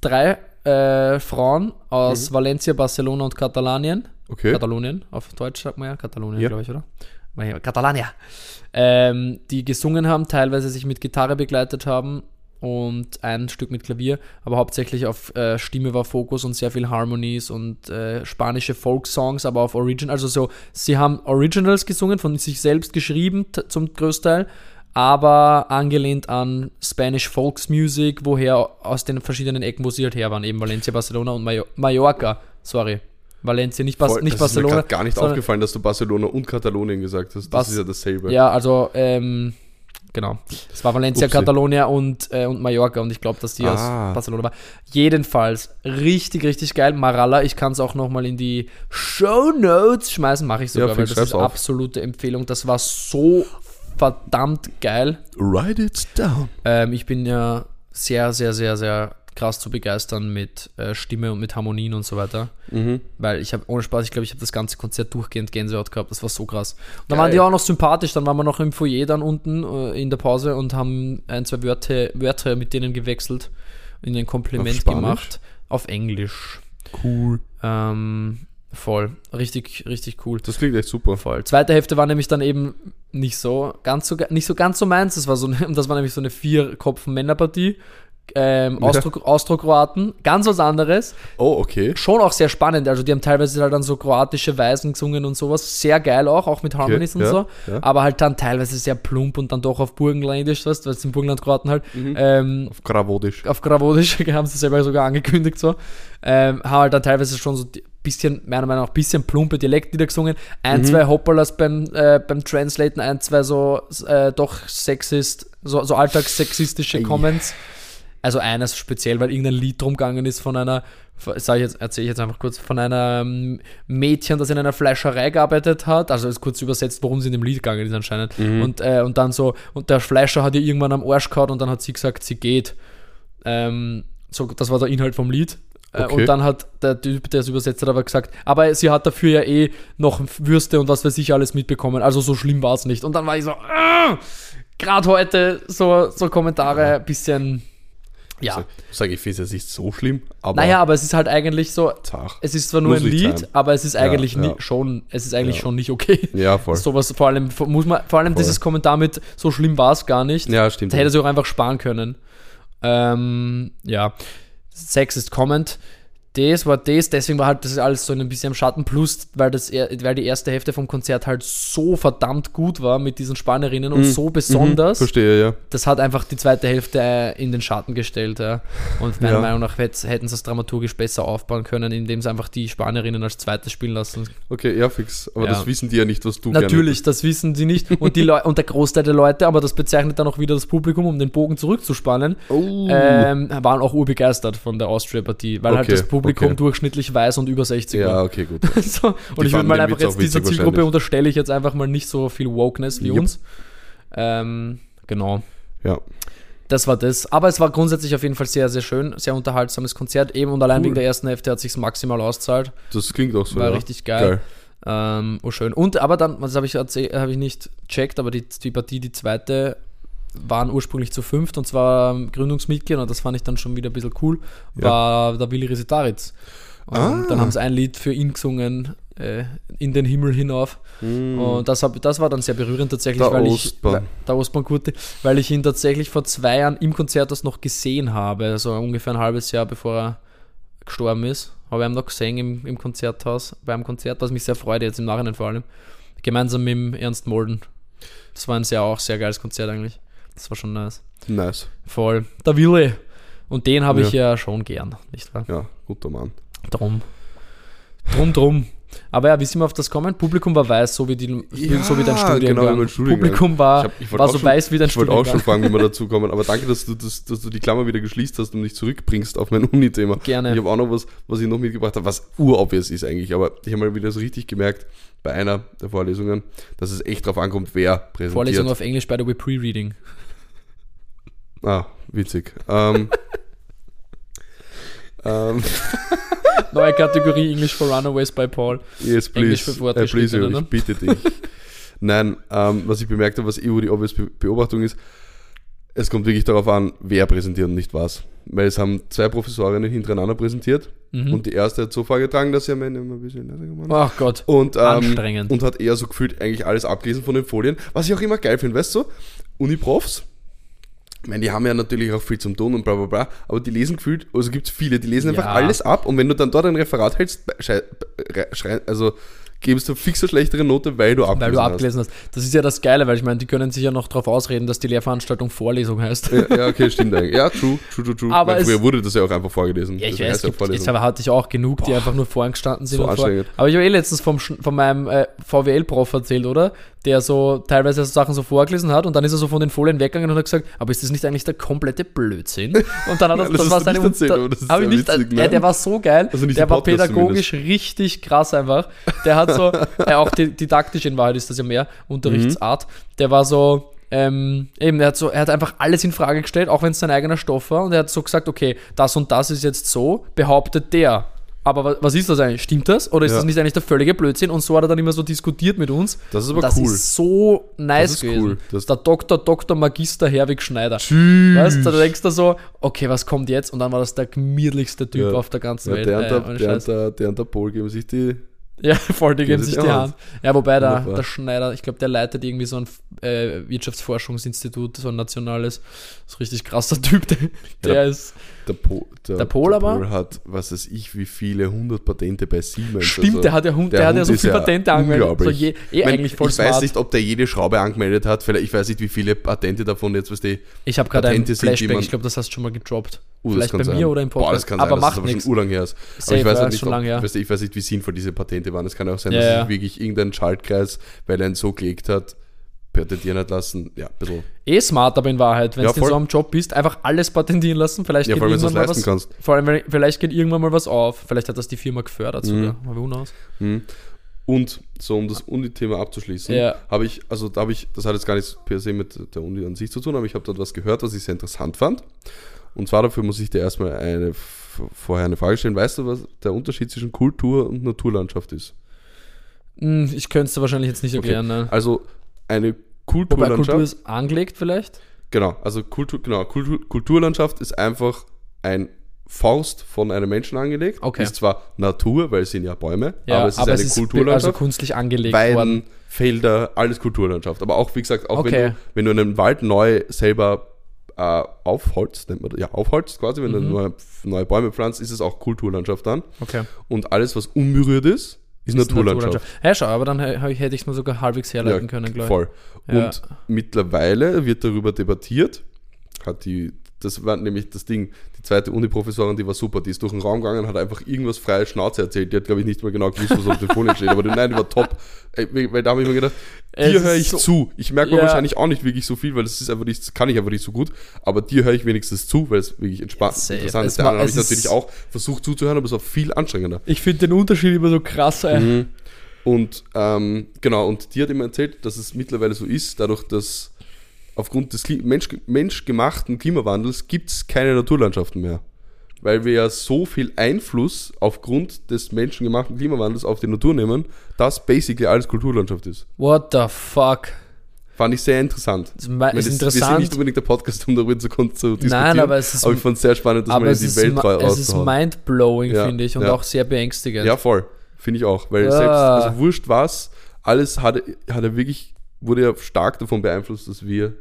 Drei äh, Frauen aus Valencia, Barcelona und Katalanien. Okay. Katalonien, auf Deutsch sagt man ja, Katalonien, Ja. glaube ich, oder? Catalania. Ähm, die gesungen haben, teilweise sich mit Gitarre begleitet haben und ein Stück mit Klavier, aber hauptsächlich auf äh, Stimme war Fokus und sehr viel Harmonies und äh, spanische Folksongs, aber auf Original, also so, sie haben Originals gesungen, von sich selbst geschrieben zum Größteil, aber angelehnt an Spanish Folksmusic, woher aus den verschiedenen Ecken, wo sie halt her waren, eben Valencia, Barcelona und Mayo Mallorca, sorry. Valencia, nicht, Bas Voll, nicht das ist mir Barcelona. gar nicht aufgefallen, dass du Barcelona und Katalonien gesagt hast. Das Was? ist ja dasselbe. Ja, also, ähm, genau. Es war Valencia, Upsi. Catalonia und, äh, und Mallorca und ich glaube, dass die Ah. aus Barcelona war. Jedenfalls, richtig, richtig geil. Maralla, ich kann es auch nochmal in die Show Notes schmeißen, mache ich sogar, Ja, weil das ist auf. absolute Empfehlung. Das war so verdammt geil. Write it down. Ähm, ich bin ja sehr, sehr, sehr, sehr krass zu begeistern mit äh, Stimme und mit Harmonien und so weiter. Mhm. Weil ich habe, ohne Spaß, ich glaube, ich habe das ganze Konzert durchgehend Gänsehaut gehabt. Das war so krass. Und dann Geil. waren die auch noch sympathisch. Dann waren wir noch im Foyer dann unten äh, in der Pause und haben ein, zwei Wörter, Wörter mit denen gewechselt, ihnen ein Kompliment Auf gemacht. Auf Englisch. Cool. Ähm, voll. Richtig, richtig cool. Das klingt echt super. Voll. Zweite Hälfte war nämlich dann eben nicht so ganz so, nicht so, ganz so meins. Das war, so, das war nämlich so eine Vier-Kopfen-Männerpartie. Ähm. Austro- Austro-Kroaten, ganz was anderes Oh, okay. schon auch sehr spannend. Also die haben teilweise halt dann so kroatische Weisen gesungen und sowas. Sehr geil auch, auch mit Harmonies und ja, so. ja. Aber halt dann teilweise sehr plump und dann doch auf Burgenländisch, weißt du, weil es im Burgenland Kroaten halt. Mhm. Ähm, Auf Gravodisch. auf Gravodisch haben sie selber sogar angekündigt so. Ähm, haben halt dann teilweise schon so ein bisschen, meiner Meinung nach, bisschen plumpe Dialektlieder gesungen. Ein, Mhm. zwei Hopperlas beim, äh, beim Translaten, ein, zwei so äh, doch sexist, so, so alltagssexistische. Comments. Also eines speziell, weil irgendein Lied drum gegangen ist von einer, sag ich jetzt, erzähle ich jetzt einfach kurz, von einer ähm, Mädchen, das in einer Fleischerei gearbeitet hat. Also ist kurz übersetzt, worum sie in dem Lied gegangen ist anscheinend. Mhm. Und, äh, und dann so, und der Fleischer hat ihr irgendwann am Arsch gehauen und dann hat sie gesagt, sie geht. Ähm, so, das war der Inhalt vom Lied. Äh, Okay. Und dann hat der Typ, der es übersetzt hat, aber gesagt, aber sie hat dafür ja eh noch Würste und was weiß ich alles mitbekommen. Also so schlimm war es nicht. Und dann war ich so, ah, gerade heute so, so Kommentare, ein bisschen, ja. Ich sage, ich finde es jetzt nicht so schlimm, aber Naja, aber es ist halt eigentlich so, zach. es ist zwar nur Muss ein Lied, sein. aber es ist eigentlich Ja, nie, ja. schon, es ist eigentlich Ja. schon nicht okay. Ja, voll. Sowas vor allem, muss man, vor allem Voll. dieses Kommentar mit, so schlimm war es gar nicht. Ja, stimmt. Da hätte sie auch einfach sparen können. Ähm, ja. Sexist Comment. Das war das, deswegen war halt das alles so ein bisschen im Schatten, plus weil, das, weil die erste Hälfte vom Konzert halt so verdammt gut war mit diesen Spanierinnen und so besonders, Verstehe, ja. das hat einfach die zweite Hälfte äh, in den Schatten gestellt. Ja. Und meiner Ja. Meinung nach hätt- hätten sie es dramaturgisch besser aufbauen können, indem sie einfach die Spanierinnen als zweites spielen lassen. Okay, ja, fix. Aber Ja. das wissen die ja nicht, was du Natürlich, das wissen sie nicht. Und, die Leu und der Großteil der Leute, aber das bezeichnet dann auch wieder das Publikum, um den Bogen zurückzuspannen. Oh. ähm, waren auch urbegeistert von der Austria-Partie, weil halt Okay, das Publikum okay. durchschnittlich weiß und über 60 ja, okay, gut. so, und ich würde mal einfach jetzt dieser Zielgruppe unterstelle ich jetzt einfach mal nicht so viel Wokeness wie Jupp. uns. Ähm, genau. Ja. Das war das. Aber es war grundsätzlich auf jeden Fall sehr, sehr schön, sehr unterhaltsames Konzert eben und allein Cool. wegen der ersten Hälfte hat sich maximal auszahlt. Das klingt auch so. War ja. richtig geil. Ähm, oh schön. Und aber dann, das habe ich, hab ich nicht checkt, aber die, die Partie, die zweite, waren ursprünglich zu fünft und zwar Gründungsmitglied und das fand ich dann schon wieder ein bisschen cool, Ja. war der Willi Resitaritz. Und Ah. dann haben sie ein Lied für ihn gesungen, äh, in den Himmel hinauf. Und das, hab, das war dann sehr berührend tatsächlich, Der weil Ostbahn. ich, der Ostbahn-Gute, weil ich ihn tatsächlich vor zwei Jahren im Konzert das noch gesehen habe, also ungefähr ein halbes Jahr bevor er gestorben ist. Habe ich ihn noch gesehen im, im Konzerthaus, beim Konzert, was mich sehr freut, jetzt im Nachhinein vor allem. Gemeinsam mit Ernst Molden. Das war ein sehr, auch sehr geiles Konzert eigentlich. Das war schon nice. Nice. Voll. Der Wille. Und den habe Ja. ich ja schon gern, nicht wahr? Ja, guter Mann. Drum. Drum, drum. Aber ja, wie sind wir auf das kommen? Publikum war weiß, so wie, die, Ja, so wie dein Studiengang. genau, wie mein Studiengang. Publikum war, Ich hab- ich wollte war auch so schon- weiß wie dein Ich wollte auch schon fragen, wie wir dazu kommen, aber danke, dass du, das, dass du die Klammer wieder geschließt hast und mich zurückbringst auf mein Uni-Thema. Gerne. Ich habe auch noch was, was ich noch mitgebracht habe, was urobvious ist eigentlich, aber ich habe mal wieder so richtig gemerkt bei einer der Vorlesungen, dass es echt drauf ankommt, wer präsentiert. Vorlesung auf Englisch, by the way, Pre-Reading. Ah, witzig. Ähm, ähm, Neue Kategorie English for Runaways by Paul. yes, Englisch please. für Äh, please, ne? ich bitte dich. Nein, ähm, was ich bemerkt habe, was EU die obvious Be Beobachtung ist, es kommt wirklich darauf an, wer präsentiert und nicht was. Weil es haben zwei Professorinnen hintereinander präsentiert Mhm. und die erste hat so vorgetragen, dass sie am Ende immer ein bisschen leiser geworden ist. Ach Gott. Und, ähm, Anstrengend. und hat eher so gefühlt eigentlich alles abgelesen von den Folien. Was ich auch immer geil finde, weißt du, Uniprofs, ich meine, die haben ja natürlich auch viel zum Tun und bla bla bla, aber die lesen gefühlt, also gibt es viele, die lesen einfach Ja. alles ab und wenn du dann dort ein Referat hältst, also gibst du fix eine schlechtere Note, weil du abgelesen Weil du hast. abgelesen hast. Das ist ja das Geile, weil ich meine, die können sich ja noch darauf ausreden, dass die Lehrveranstaltung Vorlesung heißt. Ja, ja, okay, stimmt eigentlich. Ja, true, true, true, true. Aber Weil früher wurde das ja auch einfach vorgelesen. Ja, ich weiß, es ja gibt, jetzt aber hatte ich auch genug, die einfach nur vorgestanden sind. So und vor, anstrengend. aber ich habe eh letztens vom, von meinem äh, VWL-Prof erzählt, oder? Der so teilweise so Sachen so vorgelesen hat und dann ist er so von den Folien weggegangen und hat gesagt, aber ist das nicht eigentlich der komplette Blödsinn? Und dann hat er, Nein, das das, hast war seine erzählt, das ist nicht, witzig, ja, ne? Der war so geil, Also nicht der war pädagogisch richtig krass einfach. Der hat so, äh, auch die, didaktisch in Wahrheit ist das ja mehr, Unterrichtsart, der war so, ähm, eben, er hat so, er hat einfach alles in Frage gestellt, auch wenn es sein eigener Stoff war, und er hat so gesagt, okay, das und das ist jetzt so, behauptet der. Aber wa- was ist das eigentlich? Stimmt das? Oder ist Ja. das nicht eigentlich der völlige Blödsinn? Und so hat er dann immer so diskutiert mit uns. Das ist aber das cool. ist so nice Das ist gewesen. cool. Das- der Dr. Dr. Magister Herwig Schneider. Tschüss. Weißt du, da denkst du so, okay, was kommt jetzt? Und dann war das der gemütlichste Typ Ja. auf der ganzen Ja, Welt. der, Äh, der, der, der, der und der Pol geben sich die. Ja, voll, die geben sich die Hand. Ja, wobei der, der Schneider, ich glaube, der leitet irgendwie so ein äh, Wirtschaftsforschungsinstitut, so ein nationales. Ein richtig krasser Typ. Der, der ist. Der, po, Der Pol aber? Pol hat, was weiß ich, wie viele hundert Patente bei Siemens. Stimmt, also, der hat ja, der der hat ja so viele ja Patente angemeldet. So je, eh Ich mein, eigentlich voll ich smart. weiß nicht, ob der jede Schraube angemeldet hat. Vielleicht, ich weiß nicht, wie viele Patente davon jetzt, was die. ich habe gerade ein sind, Flashback, man- ich glaube, das hast du schon mal gedroppt. Uh, Vielleicht bei sein. mir oder im Boah, Podcast. das kann aber sein, macht das nichts. schon urlang her ist. Safe, aber ich weiß, ja, halt nicht, ob, lang her. weißt du, ich weiß nicht, wie sinnvoll diese Patente waren. Es kann auch sein, Ja, dass ja. sich wirklich irgendein Schaltkreis, weil er ihn so gelegt hat, patentieren hat lassen. Ja, ein bisschen. Eh smart, aber in Wahrheit, wenn Ja, du so einem Job bist, einfach alles patentieren lassen. Vielleicht Ja, geht vor allem, wenn du irgendwann es mal leisten was. kannst. Vor allem, vielleicht geht irgendwann mal was auf. Vielleicht hat das die Firma gefördert sogar. Mal who knows. Mhm. Und so, um das Uni-Thema abzuschließen, Ja. habe ich, also da habe ich, das hat jetzt gar nichts per se mit der Uni an sich zu tun, aber ich habe dort was gehört, was ich sehr interessant fand. Und zwar dafür muss ich dir erstmal eine, vorher eine Frage stellen. Weißt du, was der Unterschied zwischen Kultur und Naturlandschaft ist? Hm, ich könnte es dir wahrscheinlich jetzt nicht Okay. erklären. Ne? Also eine Wobei Kulturlandschaft. Kultur ist angelegt vielleicht. Genau, also Kultur, genau, Kultur, Kulturlandschaft ist einfach ein Faust von einem Menschen angelegt. Okay. Ist zwar Natur, weil es sind ja Bäume, Ja, aber es ist eine also Kulturlandschaft. künstlich angelegt Weiden, worden. Felder, alles Kulturlandschaft. Aber auch, wie gesagt, auch Okay. wenn, du, wenn du einen Wald neu selber äh, aufholzt, nennt man das, ja, aufholzt quasi, wenn Mhm. du neue, neue Bäume pflanzt, ist es auch Kulturlandschaft dann. Okay. Und alles, was unberührt ist, ist, Naturlandschaft. Ja, schau, aber dann hä- hätte ich es mir sogar halbwegs herleiten können, glaube ich. Voll. Ja. Und mittlerweile wird darüber debattiert, hat die, das war nämlich das Ding, die zweite Uni-Professorin, die war super, die ist durch den Raum gegangen, hat einfach irgendwas freie Schnauze erzählt, die hat, glaube ich, nicht mehr genau gewusst, was auf der Folie steht, aber die, nein, die war top, weil da habe ich mir gedacht, dir höre ich so- zu, ich merke mir Ja. wahrscheinlich auch nicht wirklich so viel, weil das ist einfach nicht, kann ich einfach nicht so gut, aber dir höre ich wenigstens zu, weil es wirklich entspannt, Safe. interessant Es ist, der anderen habe ich natürlich auch versucht zuzuhören, aber es war viel anstrengender. Ich finde den Unterschied immer so krass. Ey. Mhm. Und ähm, genau, und die hat ihm erzählt, dass es mittlerweile so ist, dadurch, dass aufgrund des Kli Mensch, menschgemachten Klimawandels gibt es keine Naturlandschaften mehr. Weil wir ja so viel Einfluss aufgrund des menschengemachten Klimawandels auf die Natur nehmen, dass basically alles Kulturlandschaft ist. What the fuck? Fand ich sehr interessant. Das Ich meine, ist das- Wir sind interessant. nicht unbedingt der Podcast, um darüber zu, diskutieren. Nein, aber es ist- aber ich fand es sehr spannend, dass man in die ist, Welt ma- ra- es ist mindblowing, Ja, finde ich, und ja. auch sehr beängstigend. Ja, voll. Finde ich auch. Weil Ah. selbst, also wurscht was, alles hat, hat er wirklich, wurde ja stark davon beeinflusst, dass wir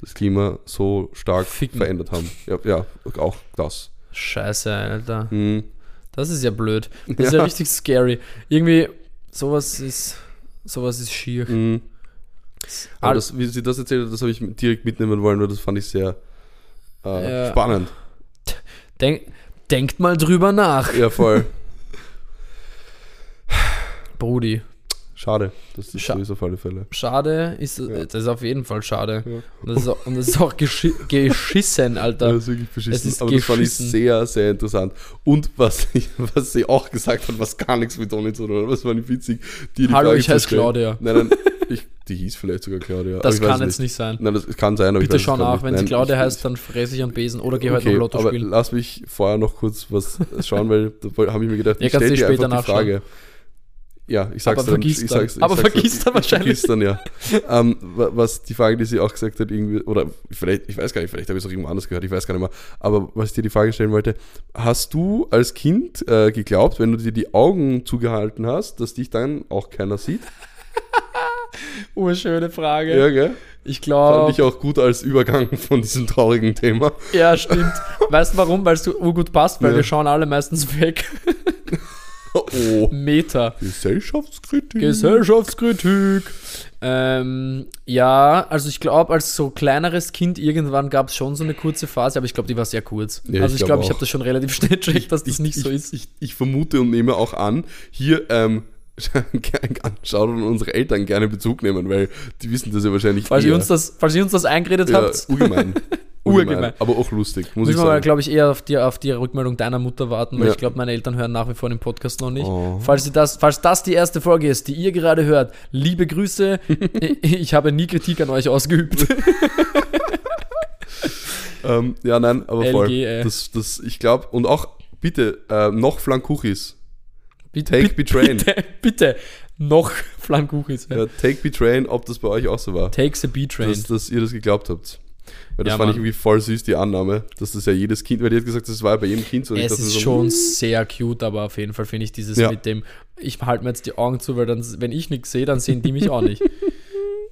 das Klima so stark Ficken. verändert haben. Ja, ja auch das. Scheiße, Alter. Hm. Das ist ja blöd. Das ist ja Ja. richtig scary. Irgendwie, sowas ist, sowas ist schier. Hm. Aber das, wie sie das erzählt hat, das habe ich direkt mitnehmen wollen, weil das fand ich sehr äh, Ja. spannend. Denk, denkt mal drüber nach, Ja, voll. Brudi. Schade. Das ist Scha- auf alle Fälle. Schade ist, Ja. das ist auf jeden Fall schade. Ja. Und, das ist auch, und das ist auch geschi geschissen, Alter. Das ist wirklich beschissen. Es ist aber das fand ich geschissen. sehr, sehr interessant. Und was, ich, was sie auch gesagt hat, was gar nichts mit Toni zu tun hat, was fand ich witzig. die Hallo, Frage ich heiße. Claudia. Nein, nein, ich, die hieß vielleicht sogar Claudia. Das kann jetzt nicht sein. Nein, das kann sein, aber Bitte schau nach, nicht. wenn sie Claudia heißt, dann fresse ich am Besen oder geh heute Okay, noch Lotto aber spielen. lass mich vorher noch kurz was schauen, weil da habe ich mir gedacht, Ja, ich stelle du dir später einfach die. Frage. Ja, ich sag's Aber dann. vergisst ich dann. sag's, ich Aber sag's vergisst dann ich wahrscheinlich. Vergisst dann, ja. ähm, wa- was die Frage, die sie auch gesagt hat, irgendwie, oder vielleicht, ich weiß gar nicht, vielleicht habe ich es auch irgendwo anders gehört, ich weiß gar nicht mehr. Aber was ich dir die Frage stellen wollte, hast du als Kind äh, geglaubt, wenn du dir die Augen zugehalten hast, dass dich dann auch keiner sieht? Urschöne Frage. Ja, gell? Ich Fand glaube. ich auch gut als Übergang von diesem traurigen Thema. Ja, stimmt. weißt du warum? Weil es so urgut passt, weil Ja. wir schauen alle meistens weg. Oh. Meta. Gesellschaftskritik. Gesellschaftskritik. Ähm, ja, also ich glaube, als so kleineres Kind irgendwann gab es schon so eine kurze Phase, aber ich glaube, die war sehr kurz. Ja, also ich ich glaub glaube, ich habe das schon relativ schnell checkt, dass das nicht ich, so ist. Ich, ich vermute und nehme auch an, hier ähm, anschaut und unsere Eltern gerne Bezug nehmen, weil die wissen das ja wahrscheinlich falls, eher. ihr uns das, falls ihr uns das eingeredet ja, habt, urgemein. Urgemein. Aber auch lustig, muss ich müssen wir mal, sagen. glaube ich, eher auf die, auf die Rückmeldung deiner Mutter warten, weil Ja. ich glaube, meine Eltern hören nach wie vor den Podcast noch nicht. Oh. Falls, das, falls das die erste Folge ist, die ihr gerade hört, liebe Grüße. ich habe nie Kritik an euch ausgeübt. Ähm, ja, nein, aber voll. LG, ey. Das, das, ich glaube, und auch bitte, äh, noch Flankuchis. Bitte, Take bitte, Betrain. bitte, bitte, noch Flankuchis. Ja, take Betrain, ob das bei euch auch so war. Takes a B-Train. Dass, dass ihr das geglaubt habt. Weil das Ja, fand ich Mann. irgendwie voll süß, die Annahme, dass das ja jedes Kind, weil die hat gesagt, das war ja bei jedem Kind so. Ich Es ist so, schon hm, sehr cute, aber auf jeden Fall finde ich dieses Ja. mit dem, ich halte mir jetzt die Augen zu, weil dann, wenn ich nichts sehe, dann sehen die mich auch nicht.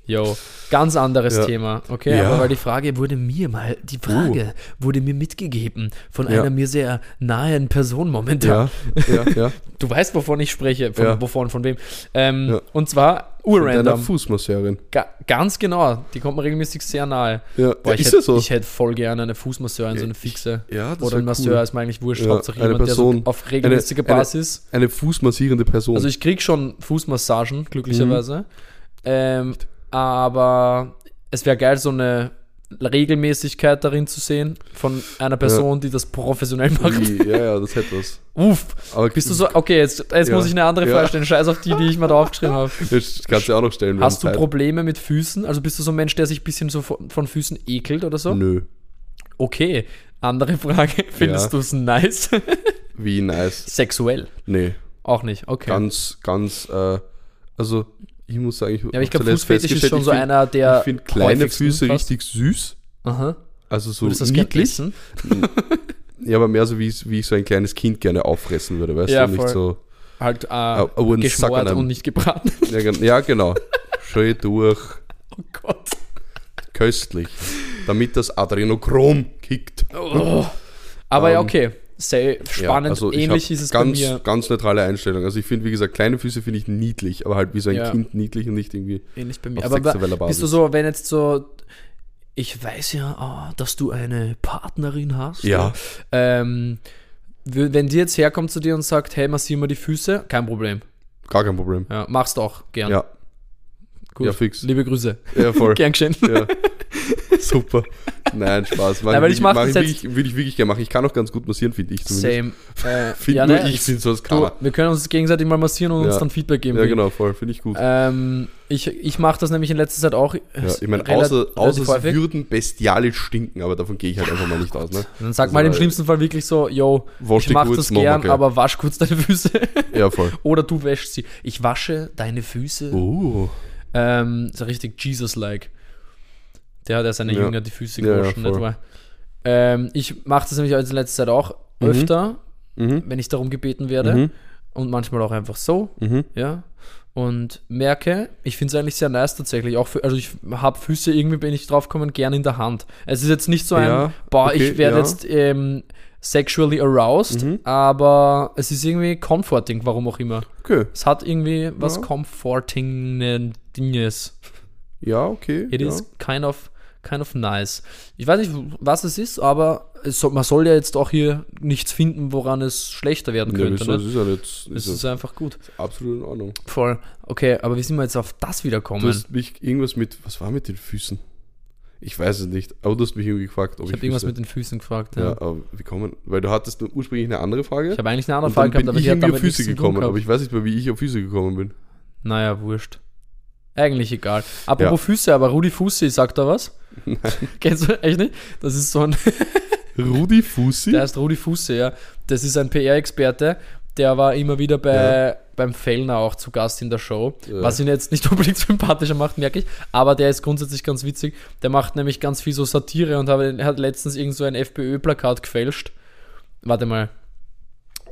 Jo, ganz anderes Ja. Thema, okay? Ja. Uh. Aber weil die Frage wurde mir mal, die Frage wurde mir mitgegeben von Ja. einer mir sehr nahen Person momentan. Ja, ja, ja. Du weißt, wovon ich spreche, von, wovon, von wem. Ähm. Und zwar urrandom. Fußmasseurin. Ga ganz genau, die kommt mir regelmäßig sehr nahe. Ja, Boah, ich ist hätte so. ich hätte voll gerne eine Fußmasseurin, so eine fixe. ja, das Oder ein Masseur cool. ist mir eigentlich wurscht, Hauptsache eine jemand, der Person. so auf regelmäßiger Eine- eine- Basis. Eine fußmassierende Person. Also ich krieg schon Fußmassagen, glücklicherweise. Mhm. Ähm, aber es wäre geil, so eine Regelmäßigkeit darin zu sehen von einer Person, die das professionell macht. Ja, ja, das hätte was. Uff, Aber bist du so, okay, jetzt, jetzt Ja. muss ich eine andere Ja. Frage stellen, scheiß auf die, die ich mir da aufgeschrieben habe. Das kannst du ja auch noch stellen. Hast du Zeit. Probleme mit Füßen? Also bist du so ein Mensch, der sich ein bisschen so von, von Füßen ekelt oder so? Nö. Okay, andere Frage. Findest Ja. du es nice? Wie nice. Sexuell? Nee. Auch nicht, okay. Ganz, ganz, äh, also ich muss sagen, ich ja, aber ich glaube, Fußfetisch ist schon so find- einer der. Ich finde kleine Füße fast. richtig süß. Aha. Also so Würdest niedlich. Ja, aber mehr so wie, ich- wie ich so ein kleines Kind gerne auffressen würde, weißt Ja, du? Nicht voll. so. Halt äh, geschmort und nicht gebraten. Ja, gen- ja genau. Schön durch. Oh Gott. Köstlich. damit das Adrenochrom kickt. Oh. Aber ja, Ähm, okay. Sehr spannend. also ich Ähnlich ist es ganz, bei mir. Ganz neutrale Einstellung. Also ich finde, wie gesagt, kleine Füße finde ich niedlich, aber halt wie so ein Ja. Kind niedlich und nicht irgendwie Ähnlich bei mir. Aber sexueller Basis. bist du so, wenn jetzt so. Ich weiß ja, ah, dass du eine Partnerin hast. Ja. Ähm, wenn die jetzt herkommt zu dir und sagt, hey, massier mal die Füße, kein Problem. Gar kein Problem. Ja, machst auch gern. Ja, Gut. ja, fix. Liebe Grüße. Ja, voll. Gern geschehen. ja. Super. Nein, Spaß. Mach Nein, weil ich mach mach wirklich, würde ich wirklich gerne machen. Ich kann auch ganz gut massieren, finde ich zumindest. Same. Äh, Find ja, nur ne, ich finde sowas keiner. wir können uns gegenseitig mal massieren und uns Ja. dann Feedback geben. Ja, genau, voll. Finde ich gut. Ähm, ich ich mache das nämlich in letzter Zeit auch. ja, ich meine, außer, außer häufig. würden bestialisch stinken, aber davon gehe ich halt einfach mal nicht aus. Ne? Dann sag Also, mal im schlimmsten Fall wirklich so, yo, Wasch ich kurz, das gern, gell. aber wasch kurz deine Füße. Ja, voll. Oder du wäschst sie. Ich wasche deine Füße. Oh. Ähm, so richtig Jesus-like. Der hat ja seine Ja. Jünger die Füße Ja, ja, gewaschen, voll. nicht? Ähm, ich mache das nämlich in letzter Zeit auch Mhm. öfter, Mhm. wenn ich darum gebeten werde. Mhm. Und manchmal auch einfach so, Mhm. ja. Und merke, ich finde es eigentlich sehr nice tatsächlich. Auch für, also ich habe Füße, irgendwie bin ich drauf gekommen, gern in der Hand. Es ist jetzt nicht so ein, Ja, boah, okay, ich werde ja. jetzt ähm, sexually aroused, Mhm. aber es ist irgendwie comforting, warum auch immer. Okay. Es hat irgendwie was Ja. comforting Dinges. Ja, okay. It ja. is kind of, kind of nice. Ich weiß nicht, was es ist, aber es soll, man soll ja jetzt auch hier nichts finden, woran es schlechter werden Ja, könnte. ne? ist ja jetzt Es ist ist einfach gut. absolut in Ordnung. Voll. Okay, aber wie sind wir jetzt auf das wieder Du hast mich irgendwas mit, was war mit den Füßen? Ich weiß es nicht, aber du hast mich irgendwie gefragt, ob Ich ich, habe irgendwas mit den Füßen gefragt. Ja, Ja. aber wie kommen, weil du hattest ursprünglich eine andere Frage. Ich habe eigentlich eine andere Frage gehabt, aber ich hat irgendwie auf Füße gekommen, aber ich weiß nicht mehr, wie ich auf Füße gekommen bin. Naja, wurscht. Eigentlich egal. Apropos Füße, aber Rudi Fussi, sagt da was? Kennst du echt nicht? Das ist so ein, Rudi Fussi? der heißt Rudi Fussi, ja. Das ist ein PR-Experte, der war immer wieder bei, beim Fellner auch zu Gast in der Show. Ja. Was ihn jetzt nicht unbedingt sympathischer macht, merke ich. Aber der ist grundsätzlich ganz witzig. Der macht nämlich ganz viel so Satire und hat letztens irgend so ein FPÖ-Plakat gefälscht. Warte mal.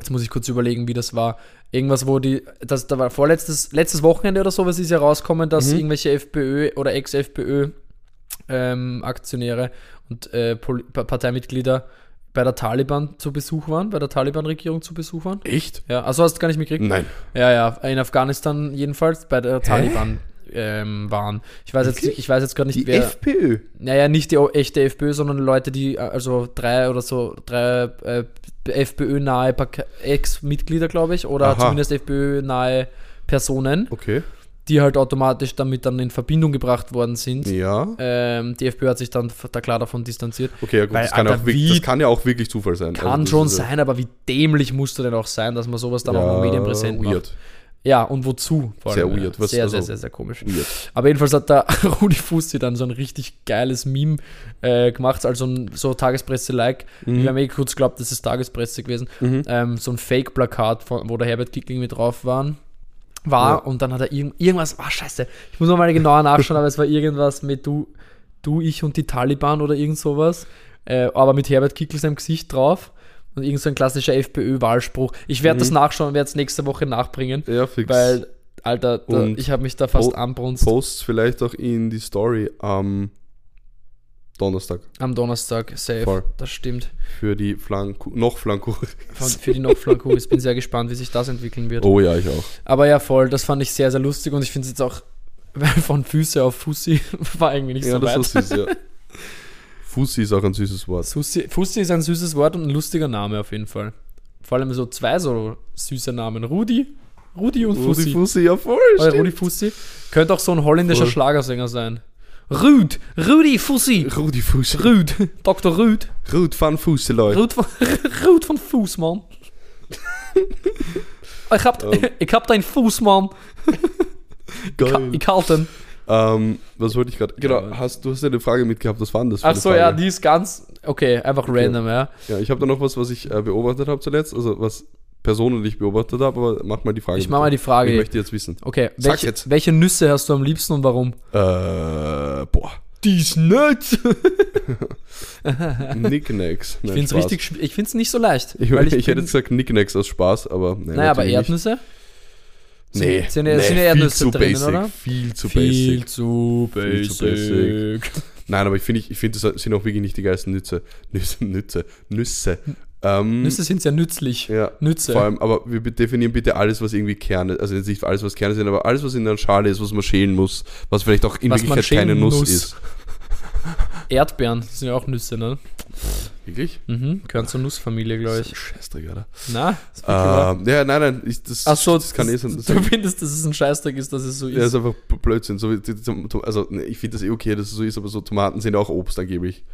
Jetzt muss ich kurz überlegen, wie das war. Irgendwas, wo die, das, da war vorletztes, letztes Wochenende oder sowas ist ja rausgekommen, dass Mhm. irgendwelche FPÖ oder Ex-FPÖ ähm, Aktionäre und äh, Parteimitglieder bei der Taliban zu Besuch waren, bei der Taliban-Regierung zu Besuch waren. Echt? Ja, also hast du gar nicht mitgekriegt? Nein. Ja, ja, in Afghanistan jedenfalls bei der Taliban ähm, waren. Ich weiß jetzt, ich weiß jetzt gar nicht, Die wer. FPÖ. Naja, nicht die echte FPÖ, sondern Leute, die, äh, also drei oder so, drei äh, FPÖ-nahe Ex-Mitglieder, glaube ich, oder Aha. zumindest FPÖ-nahe Personen, Okay. die halt automatisch damit dann in Verbindung gebracht worden sind. Ja. Ähm, die FPÖ hat sich dann da klar davon distanziert. Okay, ja gut, Weil, das, kann Alter, wirklich, wie- das kann ja auch wirklich Zufall sein. Kann Also schon ja- sein, aber wie dämlich musst du denn auch sein, dass man sowas dann auch noch medienpräsent macht. Ja, und wozu? Vor Sehr allem, weird. Was- sehr, also- sehr, sehr, sehr komisch. Weird. Aber jedenfalls hat da Rudi Fusti dann so ein richtig geiles Meme äh, gemacht, also ein, so Tagespresse-like. Mhm. Ich habe mir eh kurz geglaubt, das ist Tagespresse gewesen. Ähm, so ein Fake-Plakat, wo der Herbert Kickling mit drauf waren, war. Ja. Und dann hat er irgend, irgendwas, ah scheiße, ich muss nochmal genauer nachschauen, aber es war irgendwas mit du, du, ich und die Taliban oder irgend sowas. Äh, aber mit Herbert Kickl seinem Gesicht drauf. Und irgend so ein klassischer FPÖ-Wahlspruch. Ich werde Mhm. das nachschauen und werde es nächste Woche nachbringen. Ja, fix. Weil, Alter, da, ich habe mich da fast Po- anbrunst Posts vielleicht auch in die Story am Donnerstag am Donnerstag. Safe. Voll. Das stimmt. für die Flanku noch Flanku. Von, für die Nocflankuris. bin sehr gespannt, wie sich das entwickeln wird. Oh ja, ich auch. Aber ja, voll, das fand ich sehr, sehr lustig und ich finde es jetzt auch von Füße auf Fussi war irgendwie nicht ja, so das weit. war süß, ja. Fussi ist auch ein süßes Wort. Fussi, Fussi ist ein süßes Wort und ein lustiger Name auf jeden Fall. Vor allem so zwei so süße Namen. Rudi, Rudi und Rudi Fussi. Fussi, ja voll, Oder. Rudi Fussi. Könnte auch so ein holländischer Voll. Schlagersänger sein. Rüd, Rudi Fussi. Rudi Fussi. Rüd, Dr. Rüd. Rud van Fussi, Leute. Rüd von, Rüd von Fuß, Mann. Ich hab, Oh. ich hab deinen Fuß, Mann. Ich, Geil. ich halt den. Ähm, was wollte ich gerade? Genau, hast, du hast ja eine Frage mitgehabt, was war denn das für Ach so, ja, die ist ganz, okay, einfach random, ja. Ja, ich habe da noch was, was ich äh, beobachtet habe zuletzt, also was Personen ich beobachtet habe, aber mach mal die Frage. Ich mach mal die Frage. Ich möchte jetzt wissen. Okay, Sag welche, jetzt. welche Nüsse hast du am liebsten und warum? Äh, boah. Die Nuts. Knickknacks. Ich find's richtig, schw- ich find's nicht so leicht. Ich, ich, bin- hätte jetzt gesagt Knickknacks aus Spaß, aber nee, Naja, aber natürlich nicht. Nee, Sind ja- nee, sind ja viel Erdnüsse zu drinnen, basic, oder? Viel zu Viel basic. zu Viel basic. zu Nein, aber ich finde, ich finde, das sind auch wirklich nicht die geilsten Nütze. Nüsse, Nüsse, Nüsse. Ähm, Nüsse sind sehr nützlich. ja, Nütze. Vor allem, aber wir definieren bitte alles, was irgendwie Kerne, also jetzt nicht alles, was Kerne sind, aber alles, was in der Schale ist, was man schälen muss, was vielleicht auch in Was Wirklichkeit keine Nuss muss. ist. Erdbeeren sind ja auch Nüsse, ne? Wirklich? Mhm. Gehören zur Nussfamilie, glaube ich. Scheißdreck, oder? Na, ist. Ähm, ja, nein, nein, ich, das, Ach so, das kann eh sein. Du findest, dass es ein Scheißdreck ist, dass es so ja, ist. ist einfach Blödsinn. So also, ne, ich finde das eh okay, dass es so ist, aber so Tomaten sind auch Obst angeblich.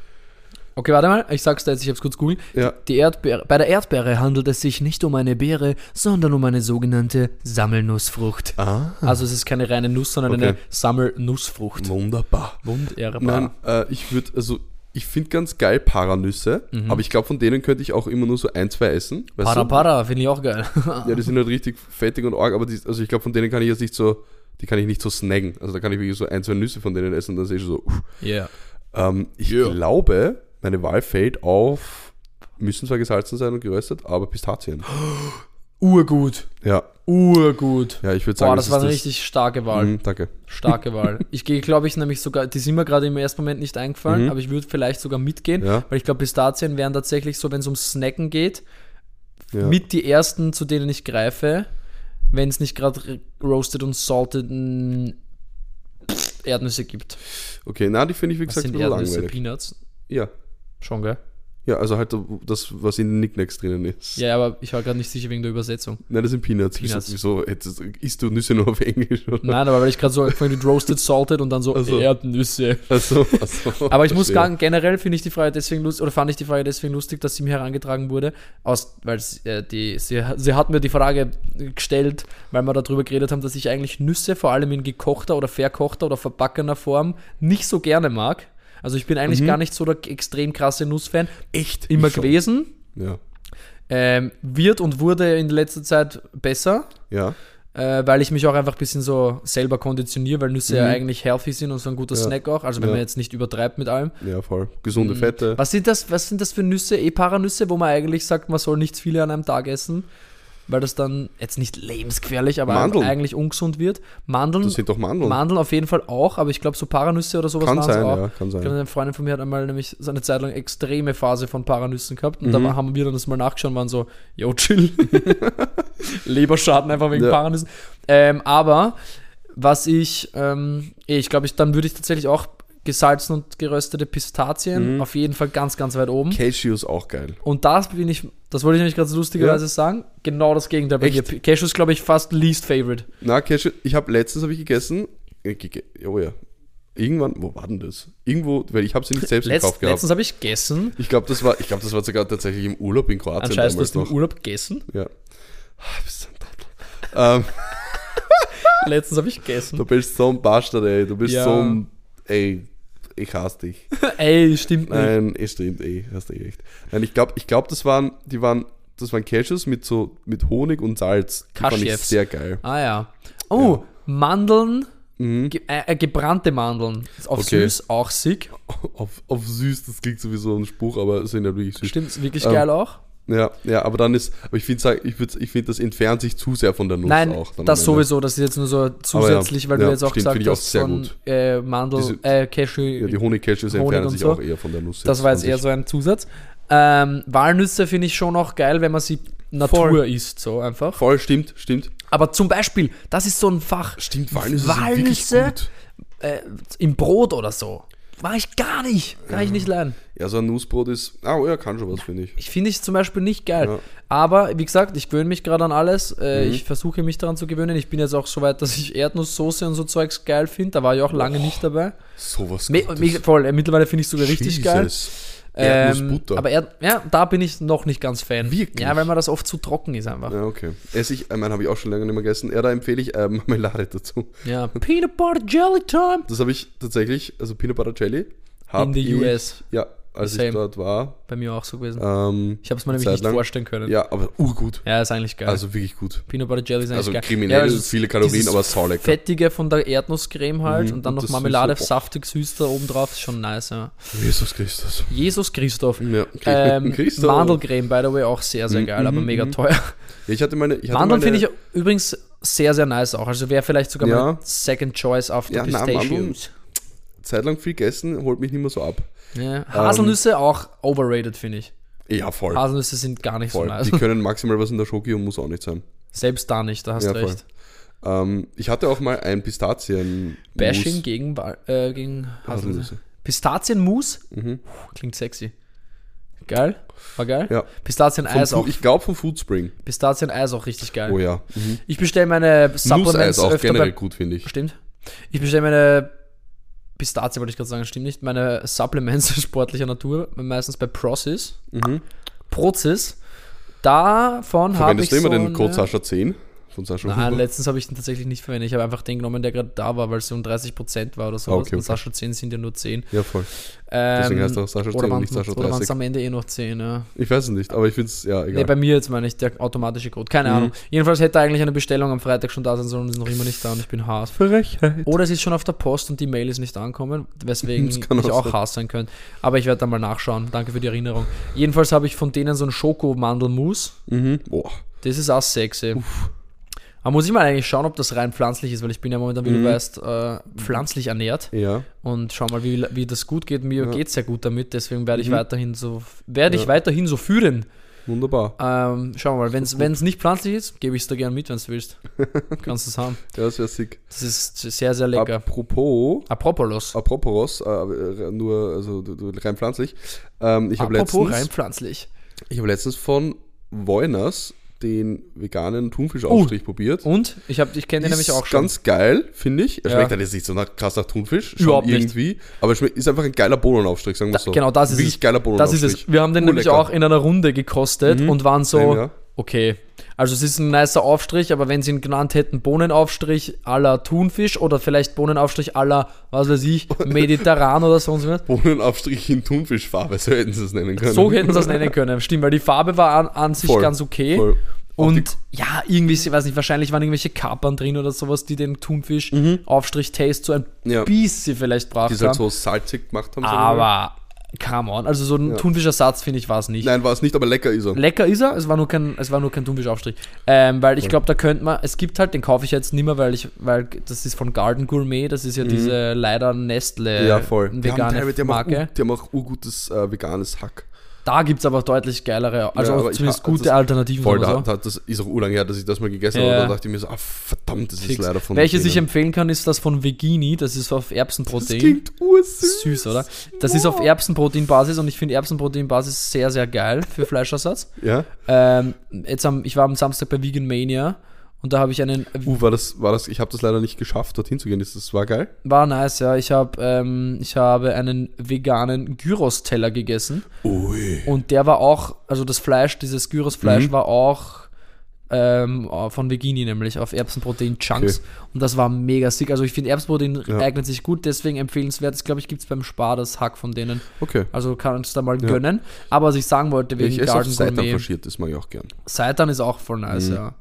Okay, warte mal, ich sag's dir jetzt, ich hab's kurz googelt. Ja, Die Erdbeere, bei der Erdbeere handelt es sich nicht um eine Beere, sondern um eine sogenannte Sammelnussfrucht. ah, Also es ist keine reine Nuss, sondern Okay. eine Sammelnussfrucht. wunderbar. Wunderbar. Nein, äh, ich würde, also, ich finde ganz geil Paranüsse, aber ich glaube, von denen könnte ich auch immer nur so ein, zwei essen. Para du? Para, finde ich auch geil. Ja, die sind halt richtig fettig und arg, aber die, also ich glaube, von denen kann ich jetzt nicht so, die kann ich nicht so snacken. Also da kann ich wirklich so ein, zwei Nüsse von denen essen und dann sehe ich schon so, uff. Yeah. Ähm, ich Ja. glaube, meine Wahl fällt auf, müssen zwar gesalzen sein und geröstet, aber Pistazien. Urgut. Ja, Urgut. ja, ich würde sagen, Boah, das war eine ist richtig starke Wahl. Mhm, danke. Starke Wahl. Ich gehe, glaube ich, nämlich sogar, die sind mir gerade im ersten Moment nicht eingefallen, Mhm. aber ich würde vielleicht sogar mitgehen, Ja. weil ich glaube, Pistazien wären tatsächlich so, wenn es um Snacken geht, Ja. mit die ersten, zu denen ich greife, wenn es nicht gerade roasted und salted Erdnüsse gibt. Okay, na, die finde ich, wie gesagt, sind Erdnüsse? langweilig. Peanuts? Ja. Schon, gell? Ja, also halt das, was in den Nicknacks drinnen ist. Ja, aber ich war gerade nicht sicher wegen der Übersetzung. Nein, das sind Peanuts. Peanuts. Wieso, wieso isst du Nüsse nur auf Englisch? Oder? Nein, aber weil ich gerade so angefangen mit roasted, salted und dann so Ach so. Erdnüsse. Achso, achso. Aber ich muss sagen, generell finde ich die Frage deswegen lustig, oder fand ich die Frage deswegen lustig, dass sie mir herangetragen wurde, aus, weil sie, äh, die, sie, sie hat mir die Frage gestellt, weil wir darüber geredet haben, dass ich eigentlich Nüsse, vor allem in gekochter oder verkochter oder verbackener Form, nicht so gerne mag. Also ich bin eigentlich gar nicht so der extrem krasse Nussfan. Echt? Immer gewesen. Ja. Ähm, wird und wurde in letzter Zeit besser, Ja. äh, weil ich mich auch einfach ein bisschen so selber konditioniere, weil Nüsse ja eigentlich healthy sind und so ein guter Mhm. Ja. Snack auch. Also wenn Ja. man jetzt nicht übertreibt mit allem. Ja, voll. Gesunde Fette. Mhm. Was sind das, was sind das für Nüsse? E-Paranüsse, wo man eigentlich sagt, man soll nicht viele an einem Tag essen, weil das dann jetzt nicht lebensgefährlich, aber Mandeln. eigentlich ungesund wird. Mandeln, Das sind doch Mandeln. Mandeln auf jeden Fall auch, aber ich glaube so Paranüsse oder sowas Kann waren's sein, auch. ja, kann Ich sein. eine Freundin von mir hat einmal nämlich so eine Zeit lang extreme Phase von Paranüssen gehabt und Mhm. da haben wir dann das mal nachgeschaut und waren so, yo, chill. Leberschaden einfach wegen Ja. Paranüssen. Ähm, aber was ich, ähm, eh, ich glaube, ich, dann würde ich tatsächlich auch gesalzen und geröstete Pistazien Mhm. auf jeden Fall ganz, ganz weit oben. Cashews auch geil. Und das bin ich, das wollte ich nämlich gerade so lustigerweise sagen, genau das Gegenteil bei Echt? mir. Cashew ist, glaube ich, fast least favorite. Na, Cashew, ich habe letztens habe ich gegessen. äh, Oh ja. Irgendwann, wo war denn das? Irgendwo, weil ich habe sie nicht selbst Letzt, gekauft gehabt. letztens habe ich gegessen. Ich glaube, das war, ich glaube, das war sogar tatsächlich im Urlaub in Kroatien damals hast du im. Urlaub gegessen. Ja. Ah, bist du ein ähm, Letztens habe ich gegessen. du bist so ein Bastard, ey. Du bist Ja. so ein, ey, ich hasse dich. Ey, stimmt nicht. Nein, es stimmt, eh, hast du eh recht. Nein, ich glaube, ich glaub, das waren, die waren, das waren Cashews mit so, mit Honig und Salz. Die fand ich sehr geil. Ah ja. Oh, Mandeln, Mhm. ge äh, äh, gebrannte Mandeln. Ist Auf Okay. süß, auch sick. Auf, auf süß, das klingt sowieso ein Spruch, aber sind ja wirklich süß. Stimmt, wirklich Ähm, geil auch. Ja, ja, aber dann ist, aber ich finde, ich, würd- ich finde, das entfernt sich zu sehr von der Nuss Nein, auch. dann das sowieso, das ist jetzt nur so zusätzlich, weil ja, du jetzt auch stimmt, gesagt ich hast, von äh, Mandel, Diese- äh, Cashew, Ja, die Honig-Cashews Honig entfernen sich so. auch eher von der Nuss. das war jetzt eher so ein Zusatz. Ähm, Walnüsse finde ich schon auch geil, wenn man sie Natur Voll. isst, so einfach. Voll, stimmt, stimmt. Aber zum Beispiel, das ist so ein Fach. Stimmt, Walnüsse, sind wirklich Walnüsse gut. äh, im Brot oder so. Mach ich gar nicht. Kann ich nicht leiden. Ja, so ein Nussbrot ist, ah, oh ja, kann schon was, finde ich. Ich finde ich zum Beispiel nicht geil. Ja. Aber wie gesagt, ich gewöhne mich gerade an alles. Äh, Mhm. Ich versuche mich daran zu gewöhnen. Ich bin jetzt auch so weit, dass ich Erdnusssoße und so Zeugs geil finde. Da war ich auch lange nicht dabei. Sowas Me Gutes. voll, äh, mittlerweile finde ich sogar richtig geil. Jesus. Ähm, aber Erd ja, da bin ich noch nicht ganz Fan. Wirklich? Ja, weil mir das oft zu trocken ist einfach. Ja, okay. Esse ich, ich meine, habe ich auch schon lange nicht mehr gegessen. Ja, da empfehle ich ähm, Marmelade dazu. Ja, Peanut Butter Jelly Time. Das habe ich tatsächlich, also Peanut Butter Jelly. In the ich, US. Ja, als Same. ich dort war. Bei mir auch so gewesen. Ähm, Ich habe es mir nämlich nicht lang. vorstellen können. ja, aber urgut. Ja, ist eigentlich geil. Also wirklich gut. Peanut Butter Jelly ist eigentlich Also geil. kriminell, also viele Kalorien, aber saulecker. Fettige von der Erdnusscreme halt Mhm, und dann noch Marmelade, boah. saftig süß da oben drauf. Ist schon nice, ja. Jesus Christus. Jesus Christoph. Ja, Ähm, Christoph. Mandelcreme, by the way, auch sehr, sehr Mhm, geil, aber mhm, mega mhm. teuer. Ja, ich hatte meine. Ich hatte Mandeln finde ich übrigens sehr, sehr nice auch. Also wäre vielleicht sogar Ja. mein Second Choice after Ja, Pistachios. Zeit lang viel gegessen, holt mich nicht mehr so ab. Ja. Haselnüsse auch overrated, finde ich. Ja, voll. Haselnüsse sind gar nicht voll. so nice. Die können maximal was in der Schoki und muss auch nicht sein. Selbst da nicht, da hast Ja, du recht. Ähm, ich hatte auch mal ein Pistazien. Bashing gegen, äh, gegen Haselnüsse. Haselnüsse. Pistazienmus? Mhm. Puh, Klingt sexy. Geil? War geil? Ja. Pistazieneis auch. Ich glaube vom Food Spring. Pistazieneis auch richtig geil. Oh ja. Mhm. Ich bestelle meine Supplements Nusseis auch generell bei, gut, finde ich. Stimmt. Ich bestelle meine Pistazie, wollte ich gerade sagen, stimmt nicht. Meine Supplements sportlicher Natur, meistens bei Procis. Mhm. Prozis. Davon habe ich Verwendest du immer so den Code Sascha 10 von Sascha Nein, Huber? letztens habe ich den tatsächlich nicht verwendet. Ich habe einfach den genommen, der gerade da war, weil es um 30% war oder so. Ah, okay, Und okay. Sascha 10 sind ja nur 10. Ja, voll. Ähm, Deswegen heißt auch Sascha 10 oder waren nicht Sascha oder waren es 30. am Ende eh noch 10, ja. Ich weiß es nicht, aber ich finde es, ja, Nee, egal. bei mir jetzt meine ich, der automatische Code. Keine Mhm. Ahnung. Jedenfalls hätte eigentlich eine Bestellung am Freitag schon da sein sollen und ist noch immer nicht da und ich bin Haas. Frechheit. Oder es ist schon auf der Post und die Mail ist nicht angekommen, weswegen ich auch auch sein. Haas sein könnte. Aber ich werde da mal nachschauen. Danke für die Erinnerung. Jedenfalls habe ich von denen so ein Schokomandelmus. Mhm. Boah. Das ist auch sexy. Aber muss ich mal eigentlich schauen, ob das rein pflanzlich ist, weil ich bin ja momentan, wie Mhm. du weißt, äh, pflanzlich ernährt. Ja. Und schau mal, wie, wie das gut geht. Mir Ja. geht es ja gut damit, deswegen werde ich Mhm. weiterhin so werde ich Ja. weiterhin so führen. Wunderbar. Ähm, schau mal, wenn es nicht pflanzlich ist, gebe ich es dir gerne mit, wenn du willst. Kannst du es haben. Ja, das wäre sick. Das ist sehr, sehr lecker. Apropos, Apropos. apropos, äh, nur, also rein pflanzlich. Ähm, ich habe Apropos letztens, rein pflanzlich. ich habe letztens von Voiners den veganen Thunfischaufstrich probiert. Und? Ich, hab- ich kenne den nämlich Ist auch schon. ganz geil, finde ich. Er Ja. schmeckt halt jetzt nicht so nach, krass nach Thunfisch. schon Überhaupt nicht. irgendwie. Aber es ist einfach ein geiler Bohnenaufstrich, sagen wir Da- so. genau, das ist Wirklich es. geiler Das Bohnenaufstrich. ist es. Wir haben den nämlich Urlecker. auch in einer Runde gekostet Mhm. und waren so, Same, ja. okay. Also es ist ein nicer Aufstrich, aber wenn sie ihn genannt hätten, Bohnenaufstrich la Thunfisch oder vielleicht Bohnenaufstrich la, was weiß ich, mediterran oder so und so. Bohnenaufstrich in Thunfischfarbe, so hätten sie es nennen können. So hätten sie es nennen können. Stimmt, weil die Farbe war an, an sich Voll, ganz okay. Voll. Die- Und ja, irgendwie, ich weiß nicht, wahrscheinlich waren irgendwelche Kapern drin oder sowas, die den Thunfisch-Aufstrich-Taste so ein Mhm. Ja. bisschen vielleicht die braucht es halt so salzig gemacht haben. Aber, come on, also so ein Ja. Thunfischersatz, finde ich, war es nicht. Nein, war es nicht, aber lecker ist er. Lecker ist er, es war nur kein, es war nur kein Thunfischaufstrich. Ähm, weil ich glaube, da könnte man, es gibt halt, den kaufe ich jetzt nicht mehr, weil ich, weil das ist von Garden Gourmet, das ist ja diese leider Nestle Mhm. Ja, voll. Die haben, vegane teilweise- die haben auch, Marke. die haben auch urgutes äh, veganes Hack. Da gibt es aber deutlich geilere, also Ja, zumindest ha- gute das- Alternativen. Voll, da, so. da, das ist auch urlang her, dass ich das mal gegessen Ja. habe. Da dachte ich mir so, ah, verdammt, das ist Fix. leider von Welches ich empfehlen kann, ist das von Vegini, das ist auf Das Erbsenprotein. klingt ursüß. Süß, oder? Das ist auf Erbsenproteinbasis und ich finde Erbsenproteinbasis sehr, sehr geil für Fleischersatz. Ja. Ähm, jetzt am, ich war am Samstag bei Vegan Mania und da habe ich einen. Uh, war das, war das, ich habe das leider nicht geschafft, dorthin zu gehen. Das, war geil. War nice, ja. Ich, hab, ähm, ich habe einen veganen Gyros-Teller gegessen Ui. und der war auch, also das Fleisch, dieses Gyros-Fleisch Mhm. war auch ähm, von Vegini nämlich auf Erbsenprotein-Chunks Okay. und das war mega sick. Also ich finde Erbsenprotein Ja. eignet sich gut, deswegen empfehlenswert. Das glaube ich gibt es beim Spar das Hack von denen. Okay. Also kannst du da mal Ja. gönnen. Aber was ich sagen wollte wegen Ich esse auf Garden Seitan Gourmet, faschiert, das mag ich auch gern. Seitan ist auch voll nice, Mhm. ja.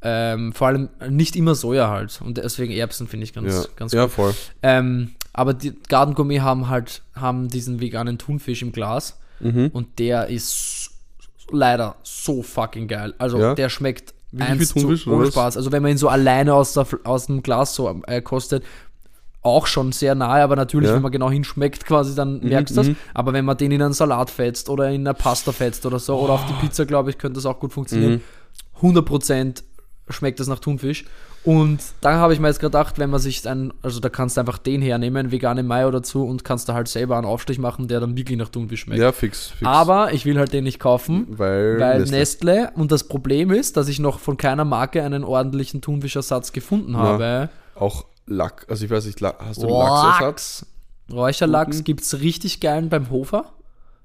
Ähm, vor allem nicht immer Soja halt. Und deswegen Erbsen finde ich ganz, Ja, ganz ja gut. voll. Ähm, aber die Garden Gourmet haben halt haben diesen veganen Thunfisch im Glas Mhm. und der ist leider so fucking geil. Also Ja? der schmeckt eins wie Thunfisch, zu ohne? Spaß. Also wenn man ihn so alleine aus, der, aus dem Glas so äh, kostet, auch schon sehr nahe, aber natürlich, Ja. wenn man genau hinschmeckt, quasi, dann merkst du das. mhm. Aber wenn man den in einen Salat fetzt oder in eine Pasta fetzt oder so, oder auf die Pizza, glaube ich, könnte das auch gut funktionieren. Mhm. 100% schmeckt das nach Thunfisch. Und da habe ich mir jetzt gedacht, wenn man sich ein, also da kannst du einfach den hernehmen, vegane Mayo dazu und kannst da halt selber einen Aufstrich machen, der dann wirklich nach Thunfisch schmeckt. Ja, fix. fix. Aber ich will halt den nicht kaufen, weil, weil Nestle. Nestle. und das Problem ist, dass ich noch von keiner Marke einen ordentlichen Thunfischersatz gefunden habe. auch Lack, also ich weiß nicht, hast du Lachsersatz? Lachs. Räucherlachs gibt es richtig geilen beim Hofer.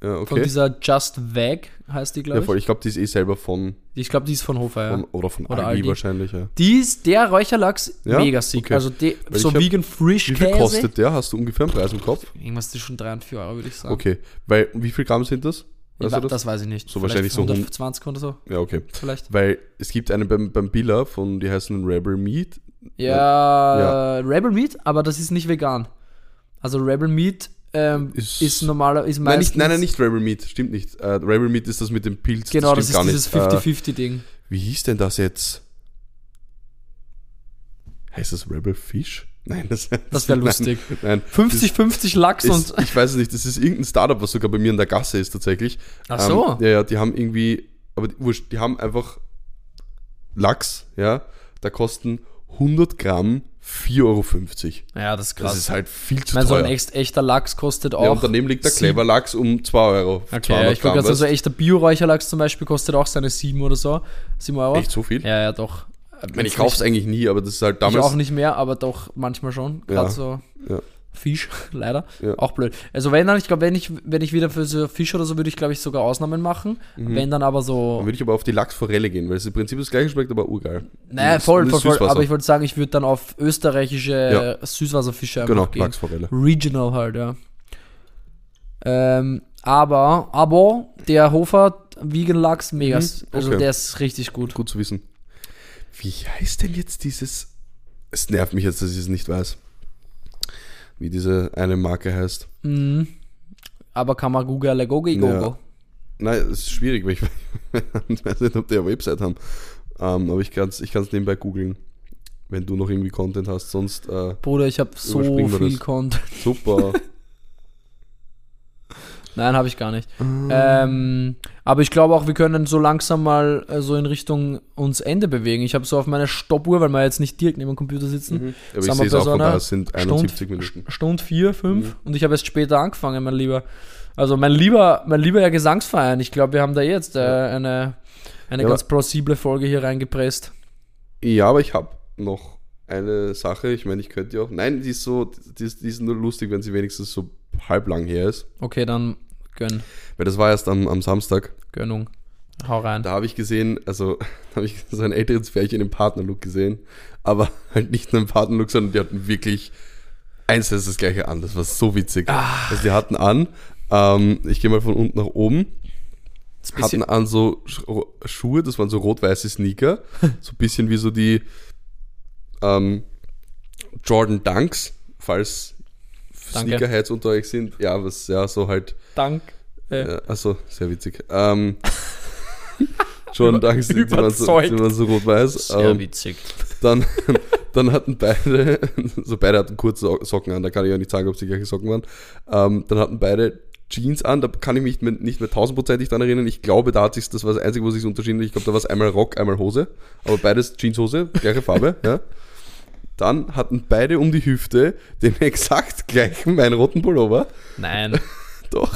Ja, Von okay. dieser Just Veg heißt die, Ja, glaube voll. ich. Ich glaube, die ist eh selber von, Ich glaube, die ist von Hofer, ja. von oder von Oder Aldi, Aldi. wahrscheinlich, ja. Die ist, der Räucherlachs, Ja? mega sick. Okay. Also die, so ich vegan frisch Wie viel Käse. kostet der? Hast du ungefähr einen Preis im Kopf? Irgendwas zwischen 3 und 4 Euro, würde ich sagen. Okay. Weil, wie viel Gramm sind das? Ich Weißt du das? das? weiß ich nicht. So Vielleicht wahrscheinlich so 120 oder so, Ja, okay. vielleicht. Weil es gibt einen beim, beim Billa von, die heißen Rebel Meat. Ja, Rebel Meat, aber das ist nicht vegan. Also Rebel Meat ähm, Ist- ist, normaler, ist Nein, nicht, nein, nein, nicht Rebel Meat, stimmt nicht. Äh, Rebel Meat ist das mit dem Pilz. Genau, das, stimmt ist dieses nicht. Äh, 50-50-Ding. wie hieß denn das jetzt? Heißt das Rebel Fish? Nein, das, Das wäre lustig. Nein, 50-50 Lachs das ist, und. ich weiß es nicht, das ist irgendein Startup, was sogar bei mir in der Gasse ist tatsächlich. Ach so. Ähm, ja, ja, die haben irgendwie, aber die, wurscht, die haben einfach Lachs, ja, da kosten 100 Gramm 4,50 Euro. Ja, das ist krass. Das ist halt viel ich zu meine, so teuer. ein echt, echter Lachs kostet auch. ja, und daneben liegt der sieben- Clever Lachs um 2 Euro. Okay, 200 ich wollte Gramm, gerade sagen, so weißt? echter Bio-Räucherlachs zum Beispiel kostet auch seine 7 oder so. 7 Euro. Echt so viel? Ja, ja, doch. Ich meine, ich kaufe es eigentlich nie, aber das ist halt Ich damals. auch nicht mehr, aber doch manchmal schon. Gerade Ja, so ja. Fisch, leider. Ja. Auch blöd. Also wenn dann, ich glaube, wenn ich, wenn ich wieder für so Fisch oder so, würde ich, glaube ich, sogar Ausnahmen machen. Wenn dann aber Dann so. würde ich aber auf die Lachsforelle gehen, weil es im Prinzip das gleiche schmeckt, aber urgeil. Naja, voll, voll, voll. Aber ich wollte sagen, ich würde dann auf österreichische Ja. Süßwasserfische einfach Genau, gehen. Lachsforelle. Regional halt, ja. Ähm, aber, aber der Hofer Vegan Lachs, mega. Mhm, Also okay. der ist richtig gut. Gut zu wissen. Wie heißt denn jetzt dieses. Es nervt mich jetzt, dass ich es nicht weiß. Wie diese eine Marke heißt. Mhm. Aber kann man gogi Ja. gogo. Nein, es ist schwierig, weil ich, ich weiß nicht, ob die eine Website haben. Ähm, aber ich kann es ich kann's nebenbei googeln, wenn du noch irgendwie Content hast. Sonst äh, Bruder, ich habe so viel. Content. super. Nein, habe ich gar nicht. Ähm, aber ich glaube auch, wir können so langsam mal äh, so in Richtung uns Ende bewegen. Ich habe so auf meiner Stoppuhr, weil wir jetzt nicht direkt neben dem Computer sitzen, Mhm. Aber ich sehe es auch von da, es sind 71 Minuten. Stunde vier, fünf Mhm. und ich habe erst später angefangen, mein Lieber. Also mein lieber, mein lieber ja Gesangsverein. Ich glaube, wir haben da jetzt äh, eine, eine Ja, ganz plausible Folge hier reingepresst. Ja, aber ich habe noch eine Sache. Ich meine, ich könnte ja auch. Nein, die ist so, die ist, die ist nur lustig, wenn sie wenigstens so halb lang her ist. Okay, dann gönn, Weil das war erst am, am Samstag. Gönnung. Hau rein. Da habe ich gesehen, also da habe ich so ein älteres Pärchen im Partnerlook gesehen. Aber halt nicht nur im Partnerlook, sondern die hatten wirklich eins ist das gleiche an. Das war so witzig. Also die hatten an, ähm, ich gehe mal von unten nach oben, hatten an so Sch- Schuhe, das waren so rot-weiße Sneaker, so ein bisschen wie so die ähm, Jordan Dunks, falls Danke. Sneakerheads unter euch sind. Ja, was ja so halt, Dank. Äh, ja, also sehr witzig. Ähm, Dunks, die, die, waren so, so rot-weiß. sehr Ähm, witzig. dann, dann hatten beide, so beide hatten kurze So- Socken an, da kann ich auch nicht sagen, ob sie gleiche Socken waren. Ähm, dann hatten beide Jeans an, da kann ich mich nicht mehr tausendprozentig dran erinnern. Ich glaube, da hat sich das war das Einzige, wo sich unterschieden hat. Ich glaube, da war es einmal Rock, einmal Hose. Aber beides Jeanshose, gleiche Farbe, ja. Dann hatten beide um die Hüfte den exakt gleichen weinroten Pullover. Nein. Doch.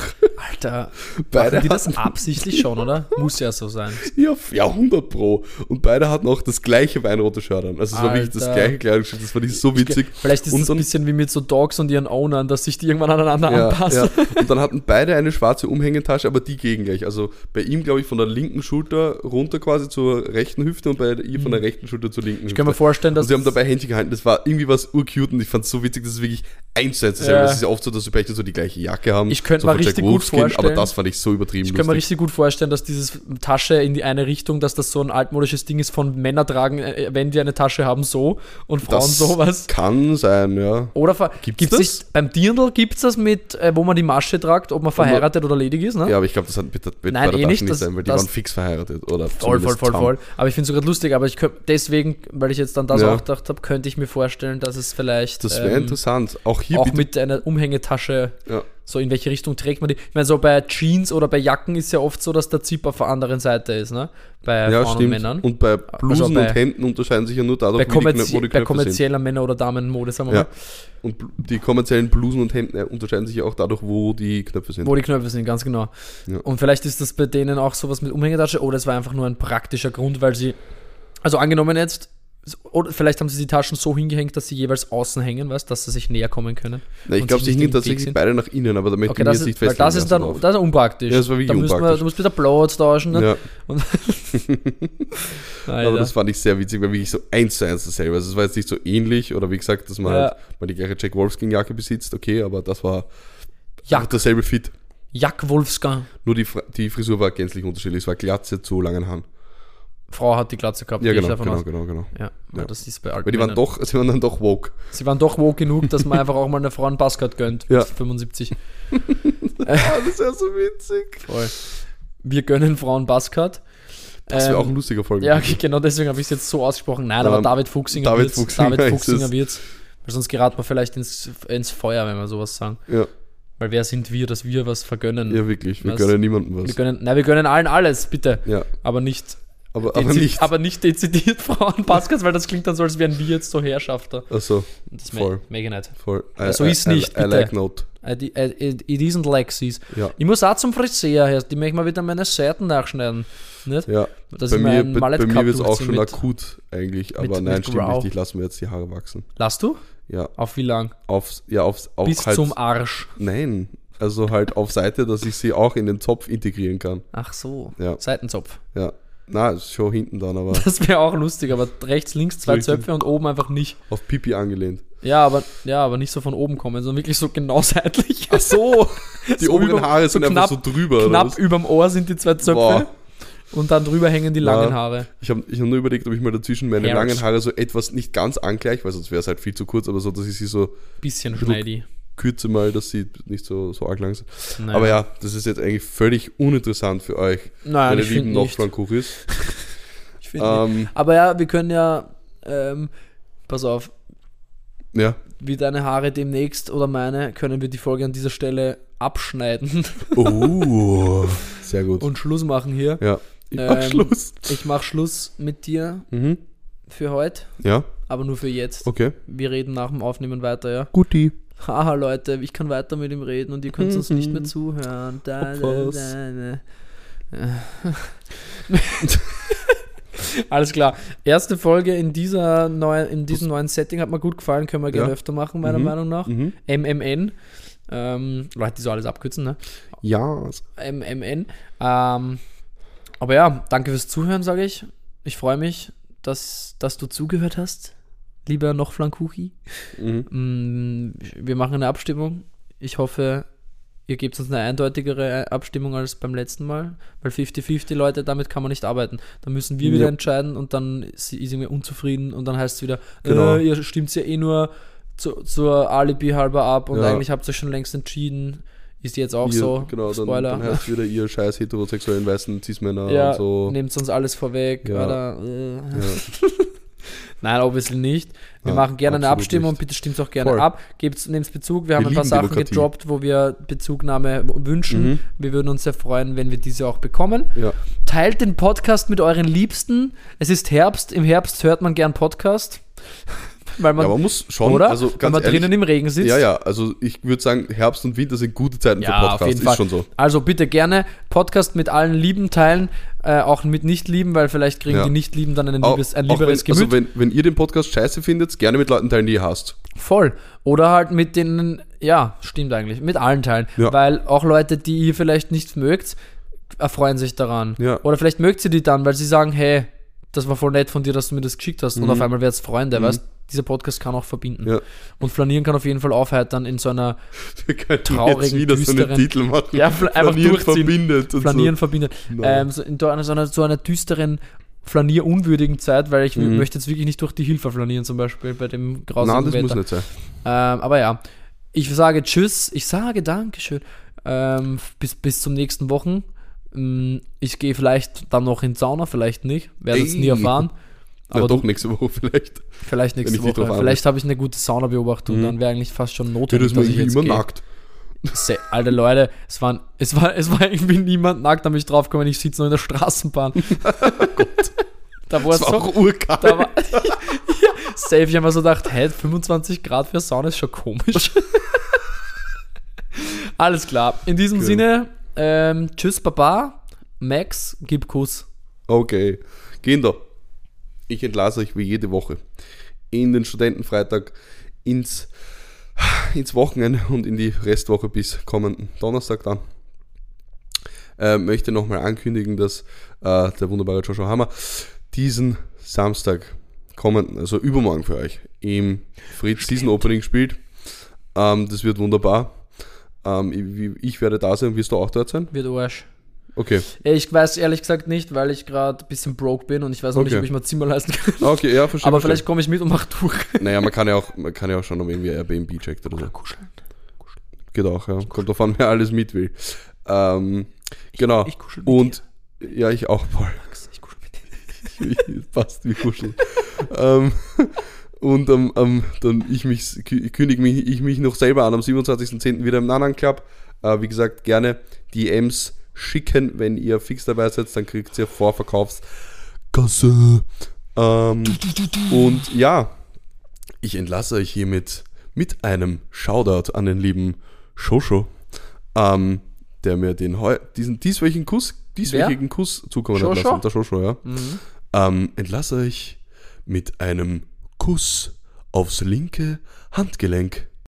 Alter. Beide die das absichtlich schon, oder? Muss ja so sein. Ja, ja, 100 Pro. Und beide hatten auch das gleiche weinrote Shirt an. Also es war wirklich das gleiche Kleidungsstück. Das fand ich so witzig. Vielleicht ist es ein bisschen wie mit so Dogs und ihren Ownern, dass sich die irgendwann aneinander Ja, anpassen. ja. Und dann hatten beide eine schwarze Umhängetasche, aber die gegengleich. Also bei ihm, glaube ich, von der linken Schulter runter quasi zur rechten Hüfte und bei ihr von der rechten Schulter zur linken Ich kann mir Hüfte. vorstellen, dass Und sie haben dabei Händchen gehalten. Das war irgendwie was urcute und ich fand es so witzig, dass es wirklich eins zu eins Ja. ist. Es ist ja oft so, dass die Pärchen so die gleiche Jacke haben. Ich könnte mir von Jack richtig gut Wolfskin, Aber das fand ich so übertrieben Ich kann mir lustig. richtig gut vorstellen, dass dieses Tasche in die eine Richtung, dass das so ein altmodisches Ding ist von Männer tragen, äh, wenn die eine Tasche haben, so und Frauen Das sowas. kann sein, ja. Oder Gibt's gibt's das? nicht, beim Dirndl gibt es das mit, äh, wo man die Masche tragt, ob man verheiratet oder ledig ist, ne? Ja, aber ich glaube, das hat, wird, wird Nein, eh nicht, das- sein, weil die waren fix verheiratet. Oder Voll, voll, voll, voll. Aber ich finde es so gerade lustig, aber ich könnt, deswegen, weil ich jetzt dann das Ja. auch gedacht habe, könnte ich mir vorstellen, dass es vielleicht Das wäre ähm, interessant. Auch hier auch bitte. mit einer Umhängetasche, Ja. So in welche Richtung trägt man die. Ich meine, so bei Jeans oder bei Jacken ist ja oft so, dass der Zip auf der anderen Seite ist, ne? Bei Ja, Frauen stimmt. und Männern. Und bei Blusen Also bei- und Hemden unterscheiden sich ja nur dadurch, bei, kommerzie wo die bei Knöpfe sind. kommerzieller Männer- oder Damenmode, sagen wir Ja. mal. Und die kommerziellen Blusen und Hemden äh, unterscheiden sich ja auch dadurch, wo die Knöpfe sind. Wo die Knöpfe sind, ganz genau. Ja. Und vielleicht ist das bei denen auch sowas mit Umhängetasche oder es war einfach nur ein praktischer Grund, weil sie, also angenommen jetzt, oder vielleicht haben sie die Taschen so hingehängt, dass sie jeweils außen hängen, weißt, dass sie sich näher kommen können. Na, ich glaube, sie nicht hingen tatsächlich beide nach innen, aber da möchte Okay, ich das ist, nicht festlegen das ist dann drauf. das ist unpraktisch. Ja, das war wirklich da unpraktisch. du musst wieder Blowouts tauschen. Ne? Ja, aber das fand ich sehr witzig, weil wirklich so eins zu eins dasselbe. Also es war jetzt nicht so ähnlich oder wie gesagt, dass man Ja. halt mal die gleiche Jack Wolfskin-Jacke besitzt, okay, aber das war Jack. dasselbe Fit. Jack Wolfsgang. Nur die, die Frisur war gänzlich unterschiedlich. Es war Glatze zu langen Haaren. Frau hat die Glatze gehabt. Ja, genau, genau, aus. genau, genau. Ja, Ja. das ist bei alten Weil die waren doch, sie waren dann doch woke. Sie waren doch woke genug, dass man einfach auch mal eine Frau einen Buzzcut gönnt. Ja. Mit 75. Ah, das wäre so witzig. Voll. Wir gönnen Frauen Buzzcut. Das wäre Ähm, auch ein lustiger Folge. Ja, genau deswegen habe ich es jetzt so ausgesprochen. Nein, aber Ähm, David Fuchsinger David wird's. Fuchsinger David Fuchsinger es. wird's. Weil sonst geraten wir vielleicht ins, ins Feuer, wenn wir sowas sagen. Ja, Weil wer sind wir, dass wir was vergönnen? ja wirklich. Wir Was? gönnen niemandem wir was. gönnen, nein, wir gönnen allen alles, bitte. Ja, Aber nicht, aber, aber nicht. aber nicht dezidiert Frauenpodcast, weil das klingt dann so, als wären wir jetzt so Herrschafter. Achso, Das Voll. mag ich nicht. voll. So ist nicht, I, I like not. I, I, I, it isn't Lexi's. Ja, Ich muss auch zum Friseur, her. die möchte mal wieder meine Seiten nachschneiden. Nicht? ja. Dass bei mir, bei, bei mir wird es auch schon akut eigentlich. Aber mit- nein, mit stimmt Grau. nicht. Ich lasse mir jetzt die Haare wachsen. Lass du? Ja, Auf wie lang? aufs, ja, aufs, auf Bis halt, zum Arsch. Nein, also halt auf Seite, dass ich sie auch in den Zopf integrieren kann. Ach so. Ja. Seitenzopf. Ja. Na, ist schon hinten dann, aber Das wäre auch lustig, aber rechts, links zwei Richtig. Zöpfe und oben einfach nicht. auf Pipi angelehnt. Ja, aber, ja, aber nicht so von oben kommen, sondern wirklich so genau seitlich. Ach so, die So oberen über- Haare sind so einfach knapp- so drüber. Knapp überm Ohr sind die zwei Zöpfe Boah. und dann drüber hängen die langen Ja. Haare. Ich habe ich hab nur überlegt, ob ich mal dazwischen meine Hairs. langen Haare so etwas nicht ganz angleiche, weil sonst wäre es halt viel zu kurz, aber so, dass ich sie so Bisschen Bisschen- schneidi. Kürze mal, dass sie nicht so, so arg lang sind. Naja. Aber ja, das ist jetzt eigentlich völlig uninteressant für euch, Nein, meine ich lieben finde. Nordflankuris. Ich find nicht. Ähm, Aber ja, wir können ja, ähm, pass auf, ja, wie deine Haare demnächst oder meine, können wir die Folge an dieser Stelle abschneiden oh, sehr gut. und Schluss machen hier. ja, ich mach Ähm, Schluss. Ich mache Schluss mit dir Mhm. für heute, Ja, aber nur für jetzt. okay. Wir reden nach dem Aufnehmen weiter, ja. Guti. Haha, Leute, ich kann weiter mit ihm reden und ihr könnt uns nicht mehr zuhören. Da, da, da. Alles klar. Erste Folge in, dieser neuen, in diesem neuen Setting hat mir gut gefallen, können wir gerne Ja. öfter machen, meiner Mhm. Meinung nach. Mhm. MMN. Ähm, Leute, die so alles abkürzen, ne? Ja, MMN. Ähm, aber ja, danke fürs Zuhören, sage ich. Ich freue mich, dass, dass du zugehört hast, lieber noch Flankuchi. mhm. Mm, Wir machen eine Abstimmung. Ich hoffe, ihr gebt uns eine eindeutigere Abstimmung als beim letzten Mal, weil 50-50 Leute, damit kann man nicht arbeiten. Da müssen wir wieder Ja. entscheiden und dann ist irgendwie unzufrieden und dann heißt es wieder, Genau. äh, ihr stimmt ja eh nur zu, zur Alibi halber ab und Ja. eigentlich habt ihr schon längst entschieden. Ist jetzt auch ihr, so. genau, Spoiler. dann heißt wieder ihr scheiß heterosexuellen weißen Cis-Männer ja, und so. nehmt uns alles vorweg. Ja. Oder, äh. Ja. Nein, obviously nicht. Wir Ja, machen gerne eine Abstimmung, nicht. bitte stimmt auch gerne Voll. ab. Gebt, nehmt Bezug. Wir haben Wir ein paar Sachen Demokratie. gedroppt, wo wir Bezugnahme wünschen. Mhm. Wir würden uns sehr freuen, wenn wir diese auch bekommen. Ja. Teilt den Podcast mit euren Liebsten. Es ist Herbst. Im Herbst hört man gern Podcast. Weil man, ja, man muss schon, oder? also Wenn man ehrlich, drinnen im Regen sitzt. ja, ja, also ich würde sagen, Herbst und Winter sind gute Zeiten Ja, für auf Podcasts, jeden Fall. ist schon so. Also bitte gerne Podcast mit allen Lieben teilen, äh, auch mit Nicht-Lieben, weil vielleicht kriegen Ja. die Nicht-Lieben dann ein, liebes, ein lieberes wenn, Gemüt. Also wenn, wenn ihr den Podcast scheiße findet, gerne mit Leuten teilen, die ihr hasst. Voll. Oder halt mit denen, ja, stimmt eigentlich, mit allen Teilen. Ja. Weil auch Leute, die ihr vielleicht nicht mögt, erfreuen sich daran. Ja. Oder vielleicht mögt ihr die dann, weil sie sagen, hey, das war voll nett von dir, dass du mir das geschickt hast. Und Mhm. auf einmal wird's Freunde, Mhm. weißt dieser Podcast kann auch verbinden. Ja. Und Flanieren kann auf jeden Fall aufheitern in so einer Wir Traurigen, jetzt wieder so einen düsteren- Titel machen. Ja, einfach Flanieren verbindet. und Flanieren verbindet. Nein. Ähm, so in so einer, so einer, so düsteren, flanierunwürdigen Zeit, weil ich Mhm. möchte jetzt wirklich nicht durch die Hilfe flanieren, zum Beispiel bei dem So. grausigen Nein, das Wetter. muss nicht sein. Ähm, aber ja, ich sage Tschüss, ich sage Dankeschön. Ähm, bis, bis zum nächsten Wochen. Ähm, Ich gehe vielleicht dann noch in die Sauna, vielleicht nicht. Werde es nie erfahren. Ja, Aber doch du, nächste Woche vielleicht. vielleicht nächste Woche. Vielleicht habe ich eine gute Saunabeobachtung, Mhm. dann wäre eigentlich fast schon Ja, notwendig, das ist dass ich immer gehe. nackt. Se- Alter Leute, es, waren, es, war, es war irgendwie niemand nackt, da bin ich draufgekommen, ich sitze noch in der Straßenbahn. Da war Das es so, auch urkalt. da war, ja, safe, ich habe mir so gedacht, hey, 25 Grad für Sauna ist schon komisch. Alles klar, in diesem Cool. Sinne, ähm, tschüss Baba, Max, gib Kuss. Okay. Da. Ich entlasse euch wie jede Woche in den Studentenfreitag ins, ins Wochenende und in die Restwoche bis kommenden Donnerstag dann. Äh, möchte nochmal ankündigen, dass äh, der wunderbare Joshua Hammer diesen Samstag kommenden, also übermorgen für euch, im Fritz Season Opening spielt. Ähm, das wird wunderbar. Ähm, ich, ich werde da sein, wirst du auch dort sein? Wird Arsch. Okay. Ja, Ich weiß ehrlich gesagt nicht, weil ich gerade ein bisschen broke bin und ich weiß noch nicht, Okay. ob ich mir Zimmer leisten kann. Okay, ja, verstehe. Aber verstehe. vielleicht komme ich mit und mach durch. Naja, man kann ja auch, man kann ja auch schauen, ob irgendwie Airbnb checkt oder so. Kuscheln. Geht auch, ja. Kommt davon, wer alles mit will. Ähm, genau. Ich kuschel mit Und ja, ich auch, Paul. dir. Ich kuschel mit dir. Passt wie kuscheln. ähm, Und ähm, ähm, dann ich mich, kü- kündige mich, ich mich noch selber an am 27.10. wieder im Nanan Club. Äh, wie gesagt, gerne DMs schicken, wenn ihr fix dabei seid, dann kriegt ihr Vorverkaufskasse. Ähm, und ja, ich entlasse euch hiermit mit einem Shoutout an den lieben Shosho, ähm, der mir den heu diesen dieswöchigen Kuss, dieswöchigen Kuss zukommen hat lassen. Der Shosho, ja. Mhm. Ähm, entlasse euch mit einem Kuss aufs linke Handgelenk.